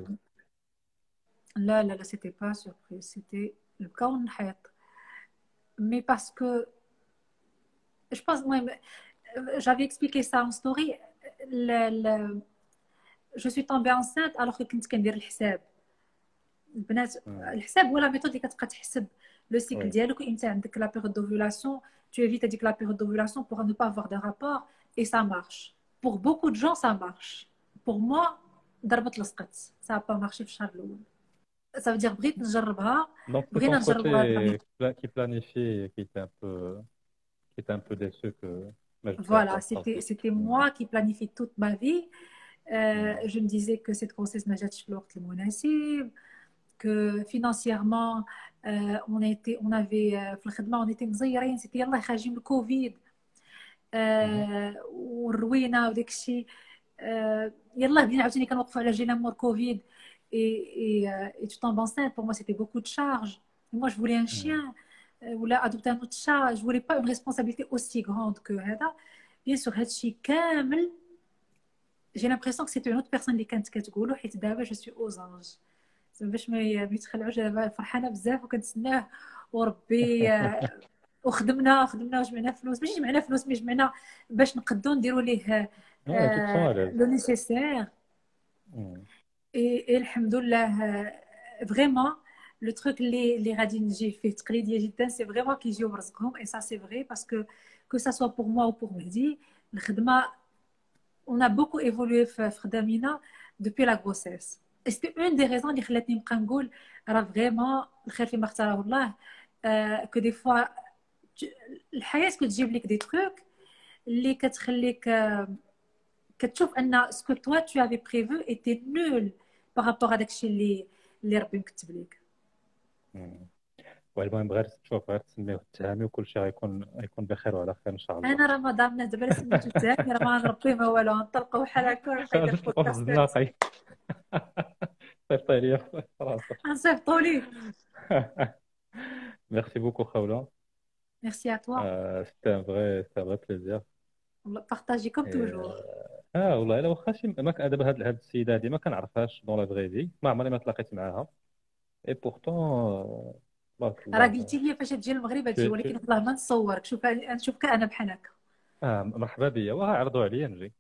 I: آه،
H: Surprise.
I: لا لا لا c'était pas surprise c'était الكون نحيط mais parce que je pense المهم j'avais expliqué ça en story le, le, je suis tombée enceinte alors que كنت كندير الحساب البنات الحساب هو لا ميثود اللي كتبقى تحسب لو سيكل
H: Oui.
I: ديالك وامتى عندك لا بيريود دوفولاسيون tu évites هذيك لا période d'ovulation pour ne pas avoir de rapport et ça marche pour beaucoup de gens ça marche pour moi ضربت لصقت ça a pas marché في الشهر الاول ça veut dire بغيت نجربها
H: Donc, de
I: بغينا
H: ton
I: نجربوها
H: côté, pla- qui planifiait, qui était un peu, qui était un peu déçu que. mais je sais
I: Voilà,
H: pas,
I: c'était
H: parce que-
I: c'était moi qui planifiais toute ma vie. Euh, je me disais que cette grossesse ما جاتش في الوقت المناسب que financièrement euh, on était on avait euh, في الخدمة on était مزيرين c'était يلاه خارجين من الكوفيد آه، والروينة وداك الشيء آه، يلاه بدينا عاوتاني كنوقفوا على جينا مور كوفيد et, et, euh, et tu tombes enceinte. Pour moi, c'était beaucoup de charges. Et moi, je voulais un chien euh, ou là, adopter un autre chat. Je voulais pas une responsabilité aussi grande que هذا. Bien sûr, هادشي كامل j'ai l'impression que c'était une autre personne اللي كانت كتقولو حيت دابا جو سوي aux anges. زعما باش ما ي- ما يتخلعوش دابا فرحانه بزاف وكنتسناه وربي آه، وخدمنا خدمنا وجمعنا فلوس ماشي جمعنا فلوس مي جمعنا باش نقدو نديرو ليه
H: Ouais, de toute façon, elle est-
I: لو نيسيسير
H: Mm.
I: اي الحمد لله فريمون لو تروك اللي اللي غادي نجي فيه تقليديه جدا سي فريمون كيجيو برزقهم اي سا سي فري باسكو كو سا سوا بور موا او بور مهدي الخدمه on a beaucoup évolué في في خدامينا depuis la grossesse et c'était une des raisons اللي خلاتني نبقى نقول راه فريمون الخير فيما اختاره الله كو دي فوا الحياه كتجيب لك دي تروك اللي كتخليك آه، كتشوف أن سكو توا تو افي بريفو ايتي نول بارابور هذاك الشيء اللي اللي ربي مكتب لك.
H: والمهم غير تشوف غير تسميه التهامي وكل شيء غيكون غيكون بخير وعلى خير إن شاء الله.
I: أنا رمضان من دابا سميتو التهامي راه ما ما والو غنطلقوا بحال هكا البودكاست. صيفطوا
H: لي في راسك
I: نصيفطوا ليه
H: Merci
I: beaucoup, Khawla. Merci
H: à toi. Euh, فري سي un vrai, un
I: vrai plaisir. Partagez
H: آه والله الا واخا شي ما كان دابا هاد هاد السيدة هادي ما كنعرفهاش دون لا فري في ما عمري ما تلاقيت معاها. اي بورتون تبارك الله
I: راه قلتي لي فاش تجي المغرب تجي
H: شي-
I: ولكن والله ما نصورك شوف نشوفك أنا بحال هكا.
H: آه مرحبا بيا. واه عرضوا عليا نجي.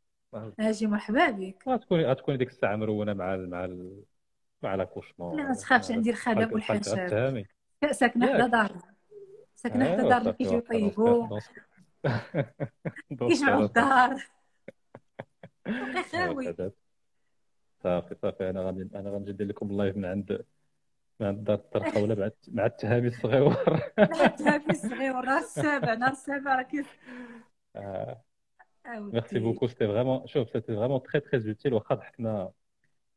I: أجي مرحبا بك.
H: غتكوني غتكوني ديك الساعة مرونه مع ال مع ال مع لاكوشمون
I: لا ما تخافش عندي الخدم
H: التهامي ساكنة.
I: حدا دارنا. ساكنة حدا دارنا كيجيو يطيبوا كيجمعوا. الدار.
H: صافي صافي صافي انا غادي انا غنجي ندير لكم اللايف من عند من عند دار الطرقه ولا مع مع التهامي الصغيور
I: حتى في الصغير نهار السابع نهار السابع راه كيف
H: آه،
I: أودي.
H: ميرسي بوكو سيتي فريمون شوف سيتي فريمون تري تري اوتيل واخا ضحكنا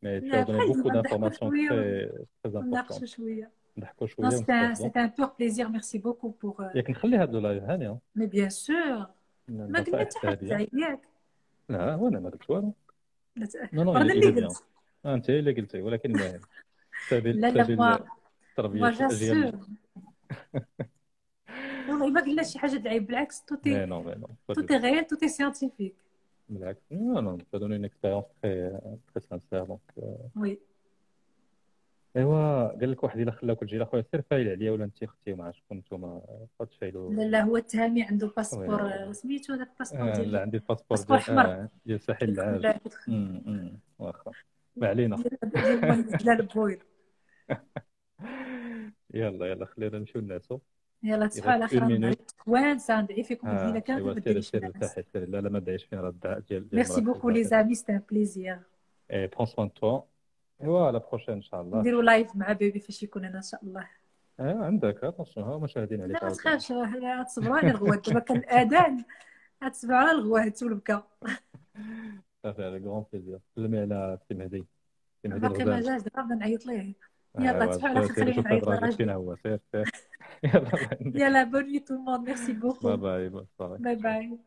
H: مي tu
I: لا،
H: as donné
I: بحال
H: beaucoup
I: زعما
H: d'informations
I: نضحكوا
H: très très
I: نناقشوا
H: importantes
I: شويه
H: نضحكوا شويه
I: Non, c'était un,
H: ونتفاهموا
I: c'était un pur plaisir. Merci beaucoup pour. euh,
H: ياك نخلي هذا اللايف هاني
I: Mais bien sûr.
H: لا هو أنا ما قلت والو.
I: لا لا.
H: أنا
I: اللي قلت.
H: آه، أنت اللي قلتي ولكن المهم
I: لا لا التربية
H: الاجيال
I: والله ما قلنا شي حاجة تعيب بالعكس توتي توتي غير توتي سيانتيفيك
H: بالعكس. نو نو ça donne une expérience très très sincère donc
I: euh,
H: ايوا قال لك واحد إلا خلاك تجي لاخويا سير فايل عليا ولا انت أختي مع شكون نتوما تفايلوا
I: لا لا هو التهامي عنده. باسبور سميتو هذاك الباسبور
H: آه،
I: ديال
H: لا عندي الباسبور
I: باسبور
H: ديال
I: أحمر.
H: آه، ديال ساحل العاج واخا. ما علينا. يلا يلا خلينا نمشيو نعسو
I: يلا تصحوا على خير
H: une
I: ندعي
H: minute.
I: توانسه ندعي فيكم المدينة كامله
H: أيوا
I: ما
H: سير سير لا لا ما دعيش فينا راه الدعاء ديال
I: ميرسي بوكو لي زامي سيتي ان بليزير
H: اي برون سوان توا ايوا على بروشين ان شاء الله
I: نديرو لايف مع بيبي فاش يكون هنا ان شاء الله
H: ايوا عندك. اتونسيون ها مشاهدين عليك
I: لا ما. تخافش راه تصبروا على الغوات. دابا كان الآذان. غتسمعوا على الغوات والبكا
H: صافي على كغون بليزير سلمي على سي مهدي سي مهدي
I: باقي ما جاش دابا نعيط ليه يلا تصبحوا على
H: شوف
I: نعيط للراجل
H: سير يلا
I: يلا بون نوي تو الموند ميرسي بوكو
H: باي باي
I: باي باي